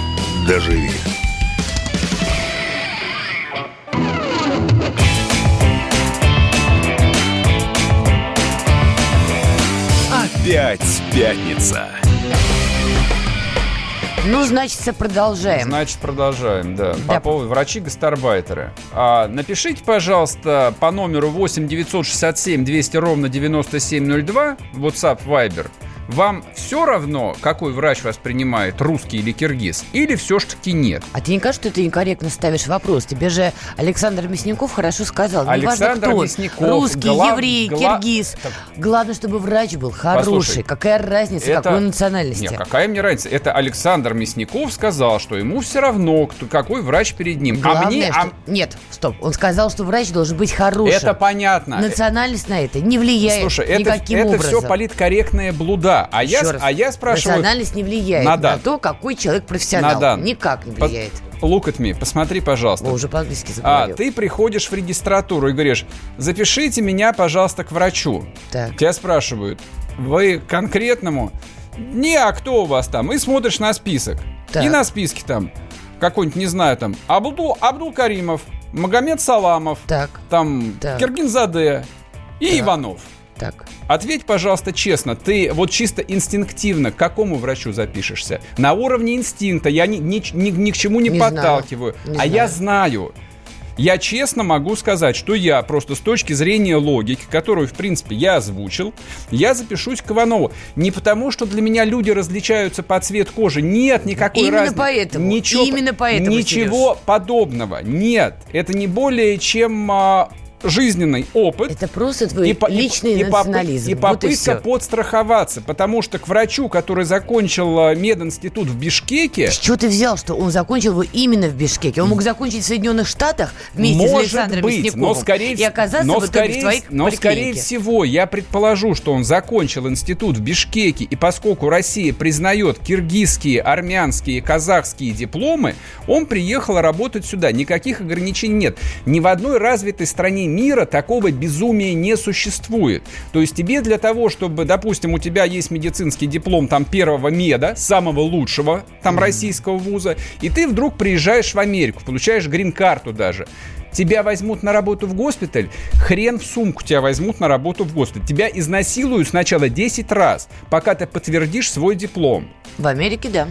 доживи. Опять пятница. Ну, значит, продолжаем. Значит, продолжаем, да. Да. По поводу врачи-гастарбайтеры. А, напишите, пожалуйста, по номеру 8 967 200 ровно 9702, WhatsApp, Viber. Вам все равно, какой врач вас принимает, русский или киргиз? Или все-таки нет? А тебе не кажется, что ты некорректно ставишь вопрос? Тебе же Александр Мясников хорошо сказал. Александр Неважно, кто. Мясников, Русский, гла- еврей, гла- киргиз. Так. Главное, чтобы врач был хороший. Послушай, Какая разница, Это- какой национальности? Нет, какая мне разница? Это Александр Мясников сказал, что ему все равно, кто, какой врач перед ним. Главное, а мне... что- а- Нет, стоп. Он сказал, что врач должен быть хорошим. Это понятно. Национальность на это не влияет Слушай, это, никаким это образом. все политкорректная блуда. А я, Еще раз. а я спрашиваю... Национальность не влияет на на, дан. то, какой человек профессионал. Надан. Никак не По- влияет. Look at me, посмотри, пожалуйста. О, уже по-английски А, заговорил. ты приходишь в регистратуру и говоришь, запишите меня, пожалуйста, к врачу. Так. Тебя спрашивают, вы конкретному? Не, а кто у вас там? И смотришь на список. Так. И на списке там какой-нибудь, не знаю, там, Абдул, Абдул Каримов, Магомед Саламов, Так, там, Так. Киргинзаде и Так. Иванов. так. Ответь, пожалуйста, честно, ты вот чисто инстинктивно к какому врачу запишешься? На уровне инстинкта, я ни, ни, ни- ни к чему не, Не знаю. подталкиваю, Не а я знаю. Я честно могу сказать, что я просто с точки зрения логики, которую, в принципе, я озвучил, я запишусь к Иванову. Не потому, что для меня люди различаются по цвету кожи. Нет никакой Именно разницы. поэтому. Ничего, Именно поэтому, Ничего подобного. Нет. Это не более чем а, жизненный опыт. Это просто твой по- личный и национализм. И вот и попытка все. подстраховаться, потому что к врачу, который закончил а, мединститут в Бишкеке, С чего ты взял, что он закончил его именно в Бишкеке? Он мог закончить в Соединенных Штатах вместе с может Александром быть, Мясниковым но скорее, и оказаться но в скорее, в твоих но скорее всего я предположу, что он закончил институт в Бишкеке, и поскольку Россия признает киргизские, армянские, казахские дипломы, он приехал работать сюда. Никаких ограничений нет. Ни в одной развитой стране мира такого безумия не существует. То есть тебе для того, чтобы, допустим, у тебя есть медицинский диплом там первого меда, самого лучшего там российского вуза, и ты вдруг приезжаешь в Америку, получаешь грин-карту даже. Тебя возьмут на работу в госпиталь, хрен в сумку тебя возьмут на работу в госпиталь. Тебя изнасилуют сначала 10 раз, пока ты подтвердишь свой диплом. В Америке, да.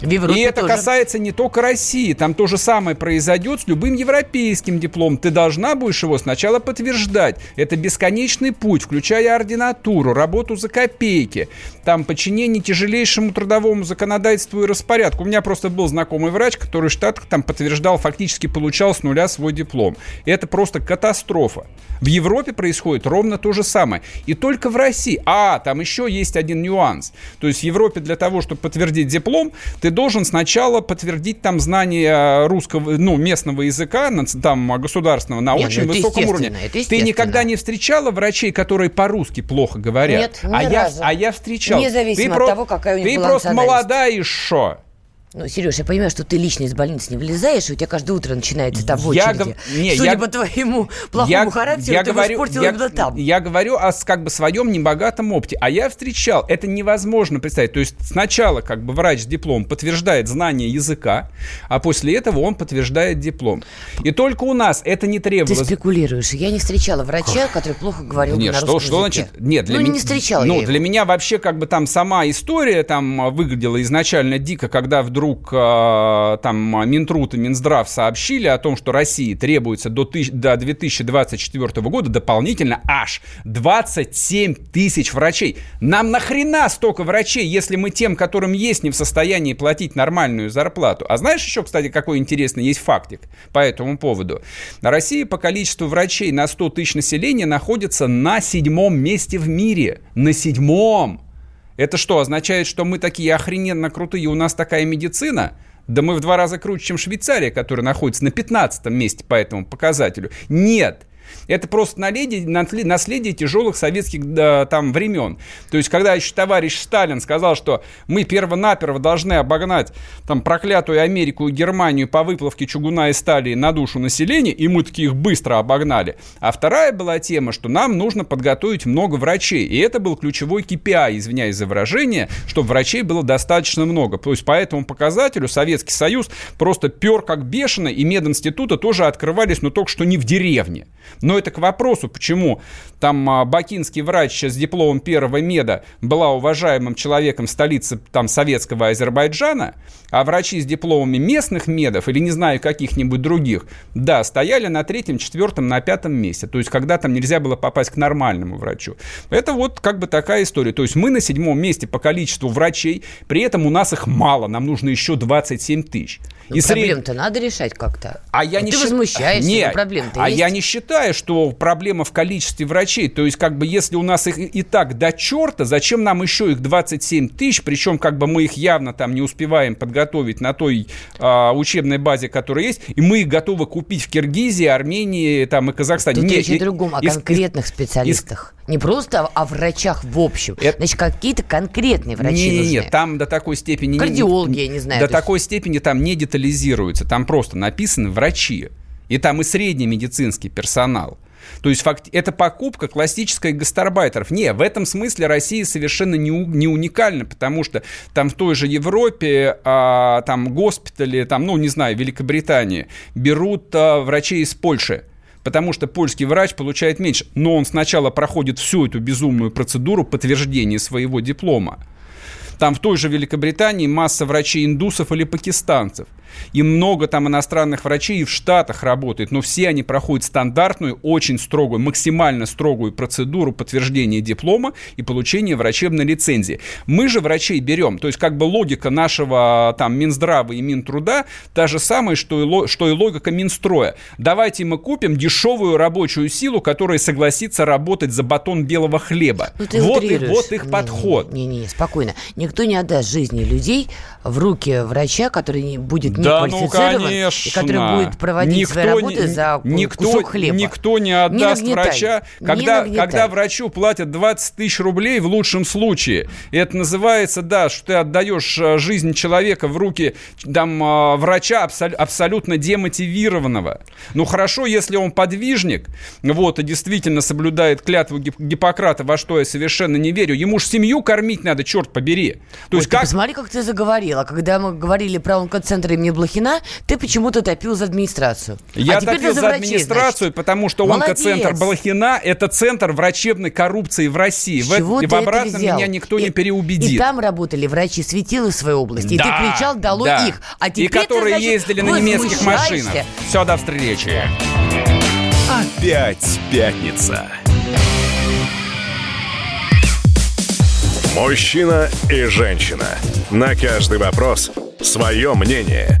В Европе И это тоже. касается не только России. Там то же самое произойдет с любым европейским дипломом. Ты должна будешь его сначала подтверждать. Это бесконечный путь, включая ординатуру, работу за копейки, там подчинение тяжелейшему трудовому законодательству и распорядку. У меня просто был знакомый врач, который в Штатах там подтверждал, фактически получал с нуля свой диплом. И это просто катастрофа. В Европе происходит ровно то же самое. И только в России. А, там еще есть один нюанс. То есть в Европе для того, чтобы подтвердить диплом, ты должен сначала подтвердить там знание русского, ну, местного языка, там, государственного на Не, ну очень это высоком уровне. Ты никогда не встречала врачей, которые по-русски плохо говорят? Нет, ни а, я, разу. а я встречал. Независимо ты от того, какая у них Ты просто молодая еще. Ну, Сереж, я понимаю, что ты лично из больницы не вылезаешь, и у тебя каждое утро начинается там в Я гов- не, Судя я- по твоему плохому я, характеру, я ты говорю, испортил я, именно там. я говорю о как бы своем небогатом опыте. А я встречал, это невозможно представить. То есть сначала как бы врач с дипломом подтверждает знание языка, а после этого он подтверждает диплом. И только у нас это не Ты требовалось. спекулируешь. Я не встречала врача, который плохо говорил Нет, на что, русском что языке. значит? Нет, для ну, меня не встречала Ну, его. для меня вообще как бы там сама история там а, выглядела изначально дико, когда вдруг а, там Минтруд и Минздрав сообщили о том, что России требуется до, тысяч- до 2024 года дополнительно аж 27 тысяч врачей. Нам нахрена столько врачей, если мы тем, которым есть, не в состоянии платить нормальную зарплату? А знаешь еще, кстати, какой интересный есть фактик по этому поводу? Россия по количеству врачей на 100 тысяч населения находится на седьмом месте в мире. На седьмом! Это что, означает, что мы такие охрененно крутые, у нас такая медицина? Да мы в два раза круче, чем Швейцария, которая находится на 15 месте по этому показателю. Нет. Это просто наследие, наследие тяжелых советских да, там времен. То есть, когда еще товарищ Сталин сказал, что мы перво-наперво должны обогнать там проклятую Америку и Германию по выплавке чугуна и стали на душу населения, и мы таки их быстро обогнали. А вторая была тема, что нам нужно подготовить много врачей. И это был ключевой KPI, извиняюсь за выражение, чтобы врачей было достаточно много. То есть, по этому показателю Советский Союз просто пер как бешено, и мединституты тоже открывались, но только что не в деревне. Но это к вопросу, почему там а, бакинский врач с дипломом первого меда была уважаемым человеком столицы там советского Азербайджана, а врачи с дипломами местных медов или не знаю каких-нибудь других, да, стояли на третьем, четвертом, на пятом месте. То есть, когда там нельзя было попасть к нормальному врачу. Это вот как бы такая история. То есть, мы на седьмом месте по количеству врачей, при этом у нас их мало, нам нужно еще 27 тысяч. Ну, и проблем-то сред... надо решать как-то. А я не ты счит... возмущаешься, Нет, проблем-то А есть? я не считаю, что проблема в количестве врачей. То есть, как бы, если у нас их и так до черта, зачем нам еще их 27 тысяч? Причем, как бы, мы их явно там не успеваем подготовить на той а, учебной базе, которая есть, и мы их готовы купить в Киргизии, Армении, там и Казахстане. Тут речь о другом, о конкретных из, специалистах. Из, не просто о врачах в общем. Это... Значит, какие-то конкретные врачи не, нужны. Нет, там до такой степени... Кардиологи, не, я не знаю. До такой есть... степени там не детализируется. Там просто написано «врачи». И там и средний медицинский персонал. То есть факт, это покупка классическая гастарбайтеров. Не, в этом смысле Россия совершенно не, не уникальна, потому что там в той же Европе, а, там госпитали, там, ну, не знаю, Великобритании, берут а, врачей из Польши потому что польский врач получает меньше. Но он сначала проходит всю эту безумную процедуру подтверждения своего диплома. Там в той же Великобритании масса врачей-индусов или пакистанцев. И много там иностранных врачей и в Штатах работает, но все они проходят стандартную, очень строгую, максимально строгую процедуру подтверждения диплома и получения врачебной лицензии. Мы же врачей берем, то есть как бы логика нашего там Минздрава и Минтруда та же самая, что и, что и логика Минстроя. Давайте мы купим дешевую рабочую силу, которая согласится работать за батон белого хлеба. Ну, вот, и, вот их не, подход. Не-не-не, спокойно. Никто не отдаст жизни людей в руки врача, который будет не да, квалифицирован, ну, и который будет проводить никто свои работы не, за никто, кусок хлеба. Никто не отдаст не врача, когда, когда врачу платят 20 тысяч рублей в лучшем случае. И это называется, да, что ты отдаешь э, жизнь человека в руки там, э, врача абсол- абсолютно демотивированного. Ну хорошо, если он подвижник, вот, и действительно соблюдает клятву Гиппократа, во что я совершенно не верю, ему же семью кормить надо, черт побери. То Ой, есть как... посмотри, как ты заговорила. Когда мы говорили про онкоцентр имени Блохина, ты почему-то топил за администрацию. Я а топил за, врачей, администрацию, значит. потому что онкоцентр Блохина – это центр врачебной коррупции в России. С чего в, ты в обратном это взял? меня никто и, не переубедит. И там работали врачи светилы в своей области. Да, и ты кричал «долой да. их». А теперь и которые ты, значит, ездили на немецких машинах. Все, до встречи. Опять пятница. Мужчина и женщина. На каждый вопрос свое мнение.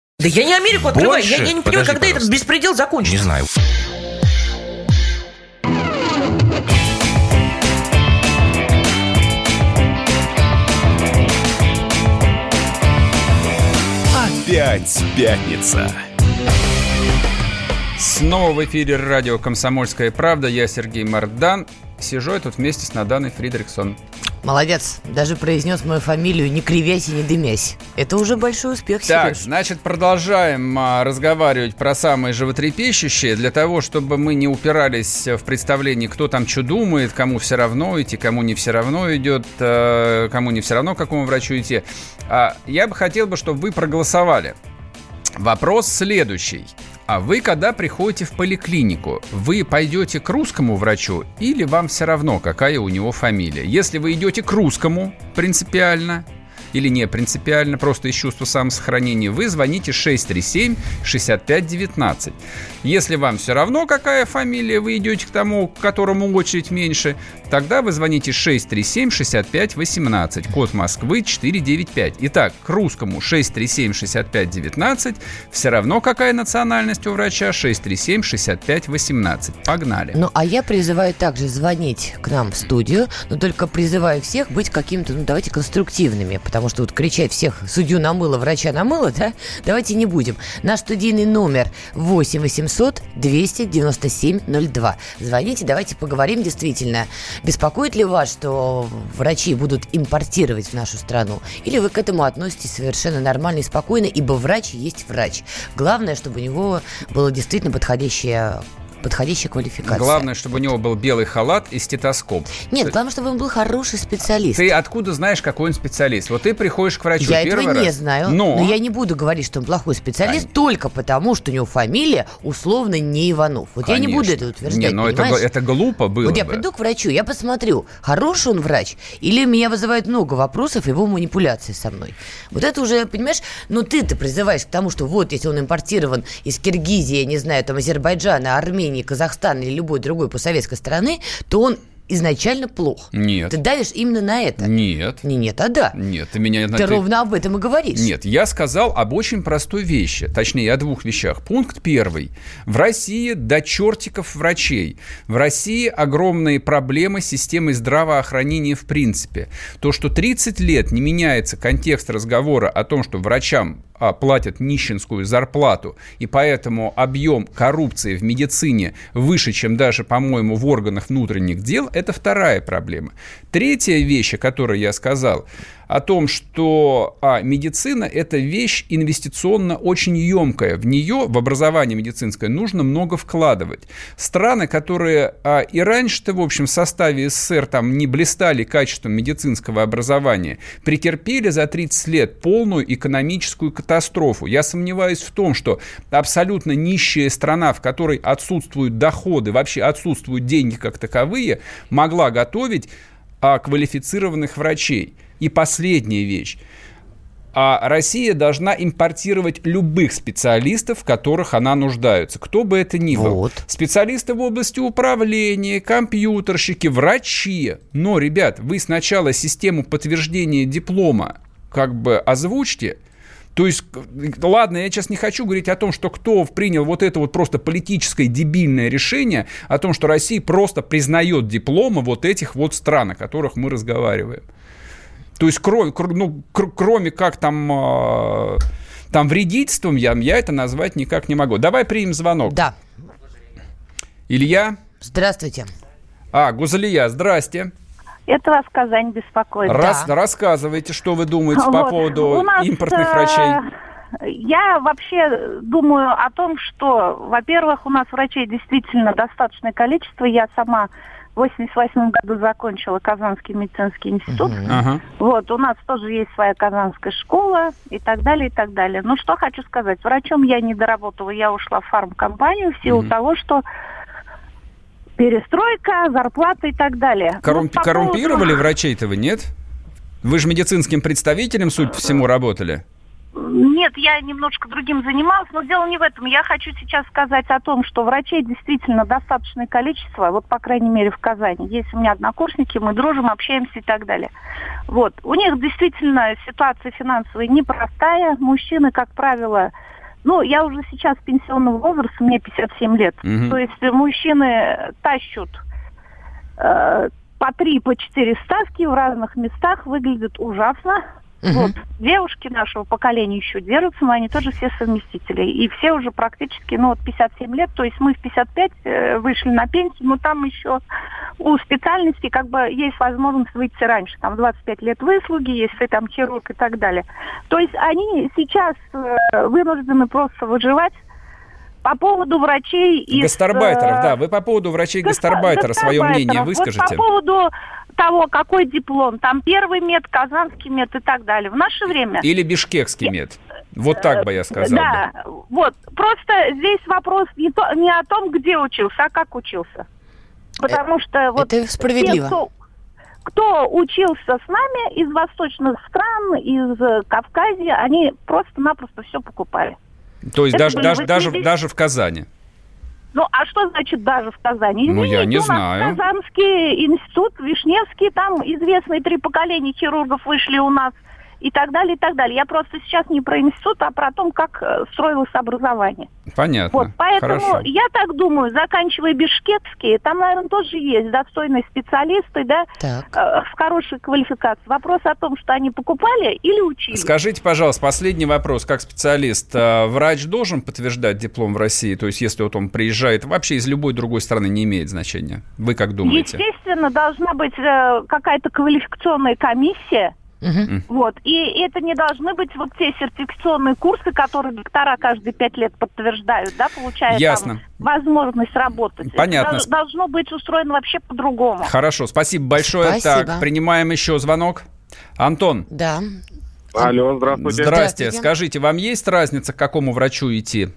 Да я не Америку открываю. Я, я не понимаю, когда пожалуйста. этот беспредел закончится. Не знаю. Опять пятница. Снова в эфире радио «Комсомольская правда». Я Сергей Мардан. Сижу я тут вместе с Наданой Фридриксон. Молодец. Даже произнес мою фамилию не кривясь и не дымясь. Это уже большой успех, Так, значит, продолжаем а, разговаривать про самые животрепещущие. Для того, чтобы мы не упирались в представлении, кто там что думает, кому все равно идти, кому не все равно идет, э, кому не все равно, к какому врачу идти. А, я бы хотел, бы, чтобы вы проголосовали. Вопрос следующий. А вы, когда приходите в поликлинику, вы пойдете к русскому врачу или вам все равно, какая у него фамилия? Если вы идете к русскому принципиально, или не принципиально, просто из чувства самосохранения, вы звоните 637-6519. Если вам все равно, какая фамилия, вы идете к тому, к которому очередь меньше, тогда вы звоните 637-6518, код Москвы 495. Итак, к русскому 637-6519, все равно какая национальность у врача, 637-6518. Погнали. Ну, а я призываю также звонить к нам в студию, но только призываю всех быть какими-то, ну, давайте конструктивными, потому что вот кричать всех судью намыло, врача намыло, да, давайте не будем. Наш студийный номер 8 800 297 02. Звоните, давайте поговорим действительно. Беспокоит ли вас, что врачи будут импортировать в нашу страну? Или вы к этому относитесь совершенно нормально и спокойно, ибо врач есть врач. Главное, чтобы у него было действительно подходящее подходящая квалификация. Главное, чтобы у него был белый халат и стетоскоп. Нет, есть... главное, чтобы он был хороший специалист. Ты откуда знаешь, какой он специалист? Вот ты приходишь к врачу я первый этого раз. не знаю, но... но я не буду говорить, что он плохой специалист, Конечно. только потому, что у него фамилия условно не Иванов. Вот Конечно. я не буду это утверждать, не, но это, это глупо было Вот я бы. приду к врачу, я посмотрю, хороший он врач, или меня вызывает много вопросов его манипуляции со мной. Вот это уже, понимаешь, ну ты-то призываешь к тому, что вот, если он импортирован из Киргизии, я не знаю, там, Азербайджана, Армении, Казахстана или любой другой постсоветской страны, то он изначально плох. Нет. Ты давишь именно на это. Нет. Не нет, а да. Нет, ты меня... Ты, ты ровно об этом и говоришь. Нет, я сказал об очень простой вещи, точнее, о двух вещах. Пункт первый. В России до чертиков врачей. В России огромные проблемы с системой здравоохранения в принципе. То, что 30 лет не меняется контекст разговора о том, что врачам а, платят нищенскую зарплату, и поэтому объем коррупции в медицине выше, чем даже, по-моему, в органах внутренних дел, это вторая проблема. Третья вещь, о которой я сказал, о том, что а, медицина – это вещь инвестиционно очень емкая. В нее, в образование медицинское, нужно много вкладывать. Страны, которые а, и раньше-то, в общем, в составе СССР там не блистали качеством медицинского образования, претерпели за 30 лет полную экономическую катастрофу. Я сомневаюсь в том, что абсолютно нищая страна, в которой отсутствуют доходы, вообще отсутствуют деньги как таковые, могла готовить а, квалифицированных врачей. И последняя вещь. А Россия должна импортировать любых специалистов, в которых она нуждается, кто бы это ни был. Вот. Специалисты в области управления, компьютерщики, врачи. Но, ребят, вы сначала систему подтверждения диплома как бы озвучьте, то есть, ладно, я сейчас не хочу говорить о том, что кто принял вот это вот просто политическое дебильное решение, о том, что Россия просто признает дипломы вот этих вот стран, о которых мы разговариваем. То есть, кроме, ну, кроме как там, э, там вредительством, я, я это назвать никак не могу. Давай примем звонок. Да. Илья? Здравствуйте. А, Гузалия, здрасте. Это вас Казань беспокоит. Раз, да. Рассказывайте, что вы думаете вот. по поводу нас, импортных э, врачей. Я вообще думаю о том, что, во-первых, у нас врачей действительно достаточное количество. Я сама 88 году закончила Казанский медицинский институт. Uh-huh. Ага. Вот, у нас тоже есть своя казанская школа и так далее, и так далее. Ну, что хочу сказать. Врачом я не доработала, я ушла в фармкомпанию в силу uh-huh. того, что перестройка, зарплата и так далее. Коррумп... Вот Коррумпировали поводу... врачей-то вы, нет? Вы же медицинским представителем, судя по всему, работали. Нет, я немножко другим занималась, но дело не в этом. Я хочу сейчас сказать о том, что врачей действительно достаточное количество, вот по крайней мере в Казани. Есть у меня однокурсники, мы дружим, общаемся и так далее. Вот. У них действительно ситуация финансовая непростая. Мужчины, как правило, ну, я уже сейчас пенсионного возраста, мне 57 лет. Мгм. То есть мужчины тащут э, по три, по четыре ставки в разных местах, выглядят ужасно. Вот. Девушки нашего поколения еще держатся, но они тоже все совместители. И все уже практически, ну, вот 57 лет, то есть мы в 55 э, вышли на пенсию, но там еще у специальности как бы есть возможность выйти раньше. Там 25 лет выслуги, если там хирург и так далее. То есть они сейчас э, вынуждены просто выживать по поводу врачей из... Гастарбайтеров, э, да. Вы по поводу врачей Гаста- гастарбайтера свое мнение гастарбайтеров. выскажите. Вот по поводу того, какой диплом, там первый мед, казанский мед и так далее. В наше время... Или бишкекский мед. Вот так бы я сказал. бы. Да, вот. Просто здесь вопрос не, то, не о том, где учился, а как учился. Потому что вот это справедливо. те, кто- кто учился с нами из восточных стран, из э, Кавказа, они просто-напросто все покупали. То есть Это даже, даже, даже, 80 даже в Казани. Ну, а что значит даже в Казани? Ну, я Извините, не у нас знаю. Казанский институт, Вишневский, там известные три поколения хирургов вышли у нас и так далее, и так далее. Я просто сейчас не про институт, а про то, как э, строилось образование. Понятно. Вот, поэтому Хорошо. я так думаю, заканчивая бишкекские, там, наверное, тоже есть достойные специалисты, да, Так. э, с хорошей квалификацией. Вопрос о том, что они покупали или учили. Скажите, пожалуйста, последний вопрос. Как специалист, а, врач должен подтверждать диплом в России? То есть, если вот он приезжает вообще из любой другой страны, не имеет значения? Вы как думаете? Естественно, должна быть э, какая-то квалификационная комиссия. Вот. И это не должны быть вот те сертификационные курсы, которые доктора каждые пять лет подтверждают, да, получая Ясно. там возможность работать. Понятно. Это дол- должно быть устроено вообще по-другому. Хорошо, спасибо большое. Спасибо. Так, принимаем еще звонок. Антон. Да. Алло, здравствуйте. Здрасте. Здравствуйте. Скажите, вам есть разница, к какому врачу идти?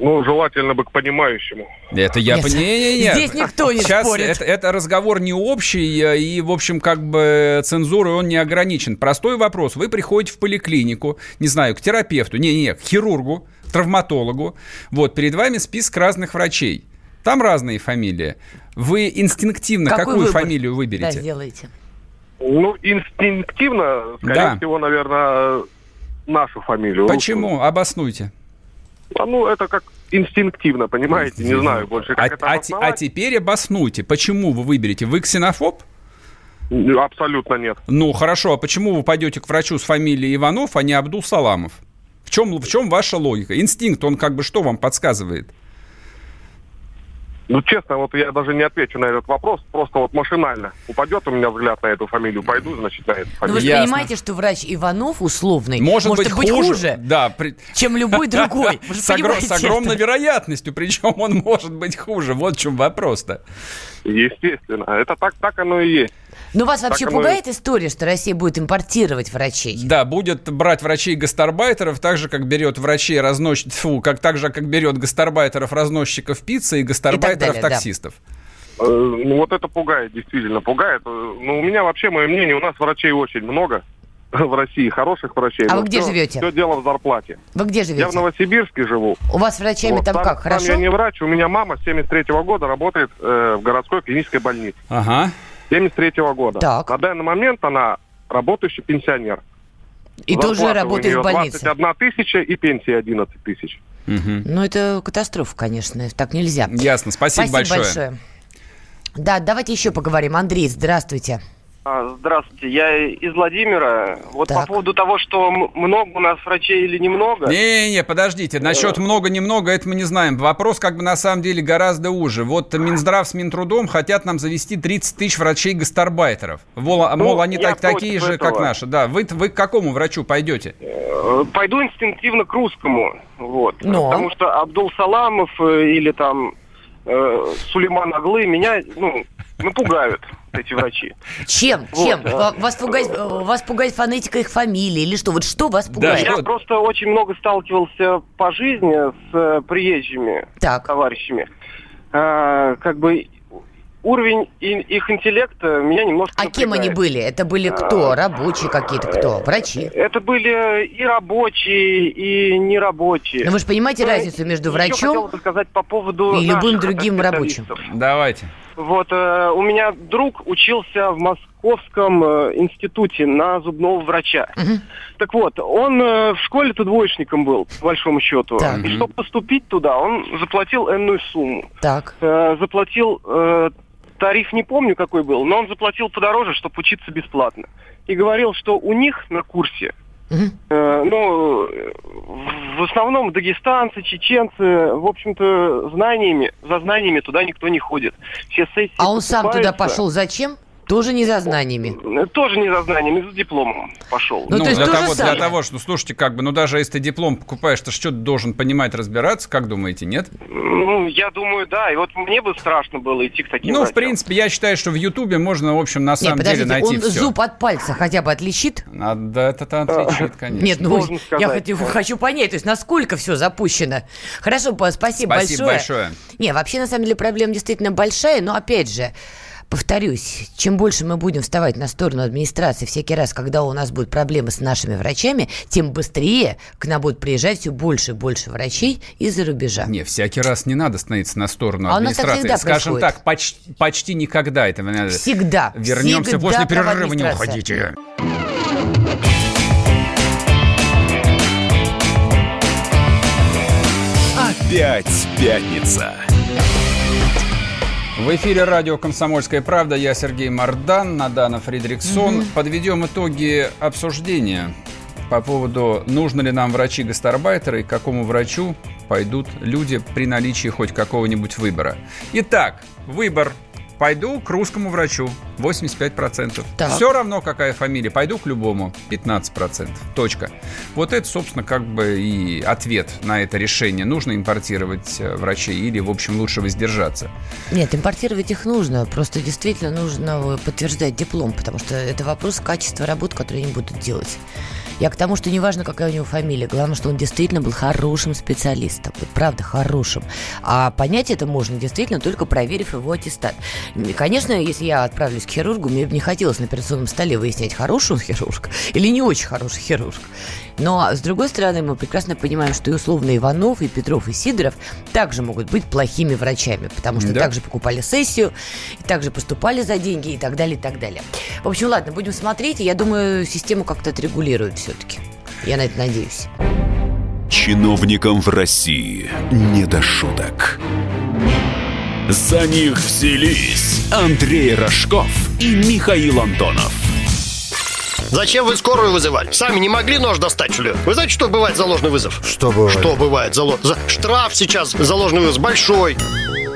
Ну, желательно бы к понимающему. Это я Нет. пони- не, не, не. Здесь никто не Сейчас спорит. Это, это разговор не общий, и, в общем, как бы цензурой он не ограничен. Простой вопрос. Вы приходите в поликлинику, не знаю, к терапевту, не-не, к хирургу, к травматологу. Вот, перед вами список разных врачей. Там разные фамилии. Вы инстинктивно Какой какую выбор? фамилию Да, выберете? сделайте. Ну, инстинктивно, скорее Да. всего, наверное, нашу фамилию. Почему? Обоснуйте. А, Ну, это как инстинктивно, понимаете? Не знаю больше, А, как это а те- а обосновать. теперь обоснуйте, почему вы выберете? Вы ксенофоб? Абсолютно нет. Ну, хорошо, а почему вы пойдете к врачу с фамилией Иванов, а не Абдул Саламов? В чем, в чем ваша логика? Инстинкт, он как бы что вам подсказывает? Ну, честно, вот я даже не отвечу на этот вопрос, просто вот машинально. Упадет у меня взгляд на эту фамилию, пойду, значит, на эту Ну, вы фамилию. же Ясно. понимаете, что врач Иванов условный Может, быть, быть хуже. хуже, Да, при- чем любой другой. Вы с, огромной это? вероятностью, причем он может быть хуже. Вот в чем вопрос-то. Естественно. Это так, так оно и есть. Но вас вообще и- пугает история, что Россия будет импортировать врачей? Да, будет брать врачей-гастарбайтеров так же, как берет врачей разносчиков, фу, как так же, как берет гастарбайтеров разносчиков пиццы и гастарбайтеров да. таксистов. Э, Ну, вот это пугает, действительно пугает. Э, Ну, у меня вообще, мое мнение, у нас врачей очень много в России, хороших врачей. А вы где всё- живете? Все дело в зарплате. Вы где Я в живете? Новосибирске живу. У вас врачами Вот, там как, хорошо? я не врач, у меня мама с 73 года работает э, в городской клинической больнице. Ага. 73 года. Так. На данный момент она работающий пенсионер. И тоже Зарплата у работает в больнице. 21 тысяча и пенсия 11 тысяч. Мгм. Ну, это катастрофа, конечно, так нельзя. Ясно, спасибо, большое. Да, давайте еще поговорим. Андрей, здравствуйте. А, Здравствуйте, я из Владимира. Вот Так. по поводу того, что много у нас врачей или немного. Не-не, подождите, насчет много-немного, это мы не знаем. Вопрос как бы на самом деле гораздо уже. Вот Минздрав с Минтрудом хотят нам завести 30 тысяч врачей-гастарбайтеров. Мол, а, Ну, мол, они так, такие же, как наши. Да, вы, вы к какому врачу пойдете? Э, Пойду инстинктивно к русскому. Вот. Но? Потому что Абдул Саламов э, или там э, Сулейман Аглы меня, ну, напугают эти врачи. Чем? Вот, Чем? да. Ва- Вас пугает, вас пугает фонетика их фамилии или что? Вот что вас пугает? Я просто очень много сталкивался по жизни с э, приезжими товарищами. А, как бы уровень их интеллекта меня немножко А кем они напрягает. были? Это были кто? Рабочие какие-то кто? Врачи? Это были и рабочие, и нерабочие. Но вы же понимаете Ну, разницу между врачом хотел бы сказать по поводу и любым другим рабочим? Давайте. Вот, э, у меня друг учился в Московском э, институте на зубного врача. Так вот, он э, в школе-то двоечником был, по большому счету. Так. И чтобы поступить туда, он заплатил энную сумму. Так. Э, заплатил, э, тариф не помню какой был, но он заплатил подороже, чтобы учиться бесплатно. И говорил, что у них на курсе Э, ну, в основном дагестанцы, чеченцы, в общем-то, знаниями, за знаниями туда никто не ходит. Все сессии А он сам туда пошел зачем? Тоже не за знаниями. Э, Тоже не за знаниями, за дипломом пошел. Ну, то есть для то того, для того, что, слушайте, как бы, ну даже если ты диплом покупаешь, ты что должен понимать, разбираться, как думаете, нет? Ну, я думаю, да. И вот мне бы страшно было идти к таким Ну, в врачам. принципе, я считаю, что в Ютубе можно, в общем, на Нет, самом деле подождите, найти он все. зуб от пальца хотя бы отличит? А, да, это отличит, конечно. Нет, ну Сложно я сказать. хочу, хочу понять, то есть насколько все запущено. Хорошо, па- спасибо, Спасибо большое. большое. Не, вообще на самом деле проблема действительно большая, но опять же, повторюсь, чем больше мы будем вставать на сторону администрации всякий раз, когда у нас будут проблемы с нашими врачами, тем быстрее к нам будут приезжать все больше и больше врачей из-за рубежа. Не, всякий раз не надо становиться на сторону а администрации. Скажем происходит. так, почти, почти никогда это надо. Всегда. Вернемся Всегда после перерыва, не уходите. Опять пятница. В эфире радио «Комсомольская правда». Я Сергей Мардан, Надана Фридриксон. Угу. Подведем итоги обсуждения по поводу, нужно ли нам врачи-гастарбайтеры и к какому врачу пойдут люди при наличии хоть какого-нибудь выбора. Итак, выбор Пойду к русскому врачу. 85%. Так. Все равно, какая фамилия. Пойду к любому. 15%. Точка. Вот это, собственно, как бы и ответ на это решение. Нужно импортировать э, врачей или, в общем, лучше воздержаться? Нет, импортировать их нужно. Просто действительно нужно подтверждать диплом, потому что это вопрос качества работы, которую они будут делать. Я к тому, что неважно, какая у него фамилия, главное, что он действительно был хорошим специалистом. Вот, правда, хорошим. А понять это можно действительно только проверив его аттестат. Конечно, если я отправлюсь к хирургу, мне бы не хотелось на операционном столе выяснять, хороший он хирург или не очень хороший хирург. Но, с другой стороны, мы прекрасно понимаем, что и условно Иванов, и Петров, и Сидоров также могут быть плохими врачами, потому что да. также покупали сессию, и также поступали за деньги и так далее, и так далее. В общем, ладно, будем смотреть, я думаю, систему как-то отрегулируют все-таки. Я на это надеюсь. Чиновникам в России не до шуток. За них взялись Андрей Рожков и Михаил Антонов. Зачем вы скорую вызывали? Сами не могли нож достать, что ли? Вы знаете, что бывает за ложный вызов? Что бывает? Что бывает за, за... Штраф сейчас за ложный вызов большой.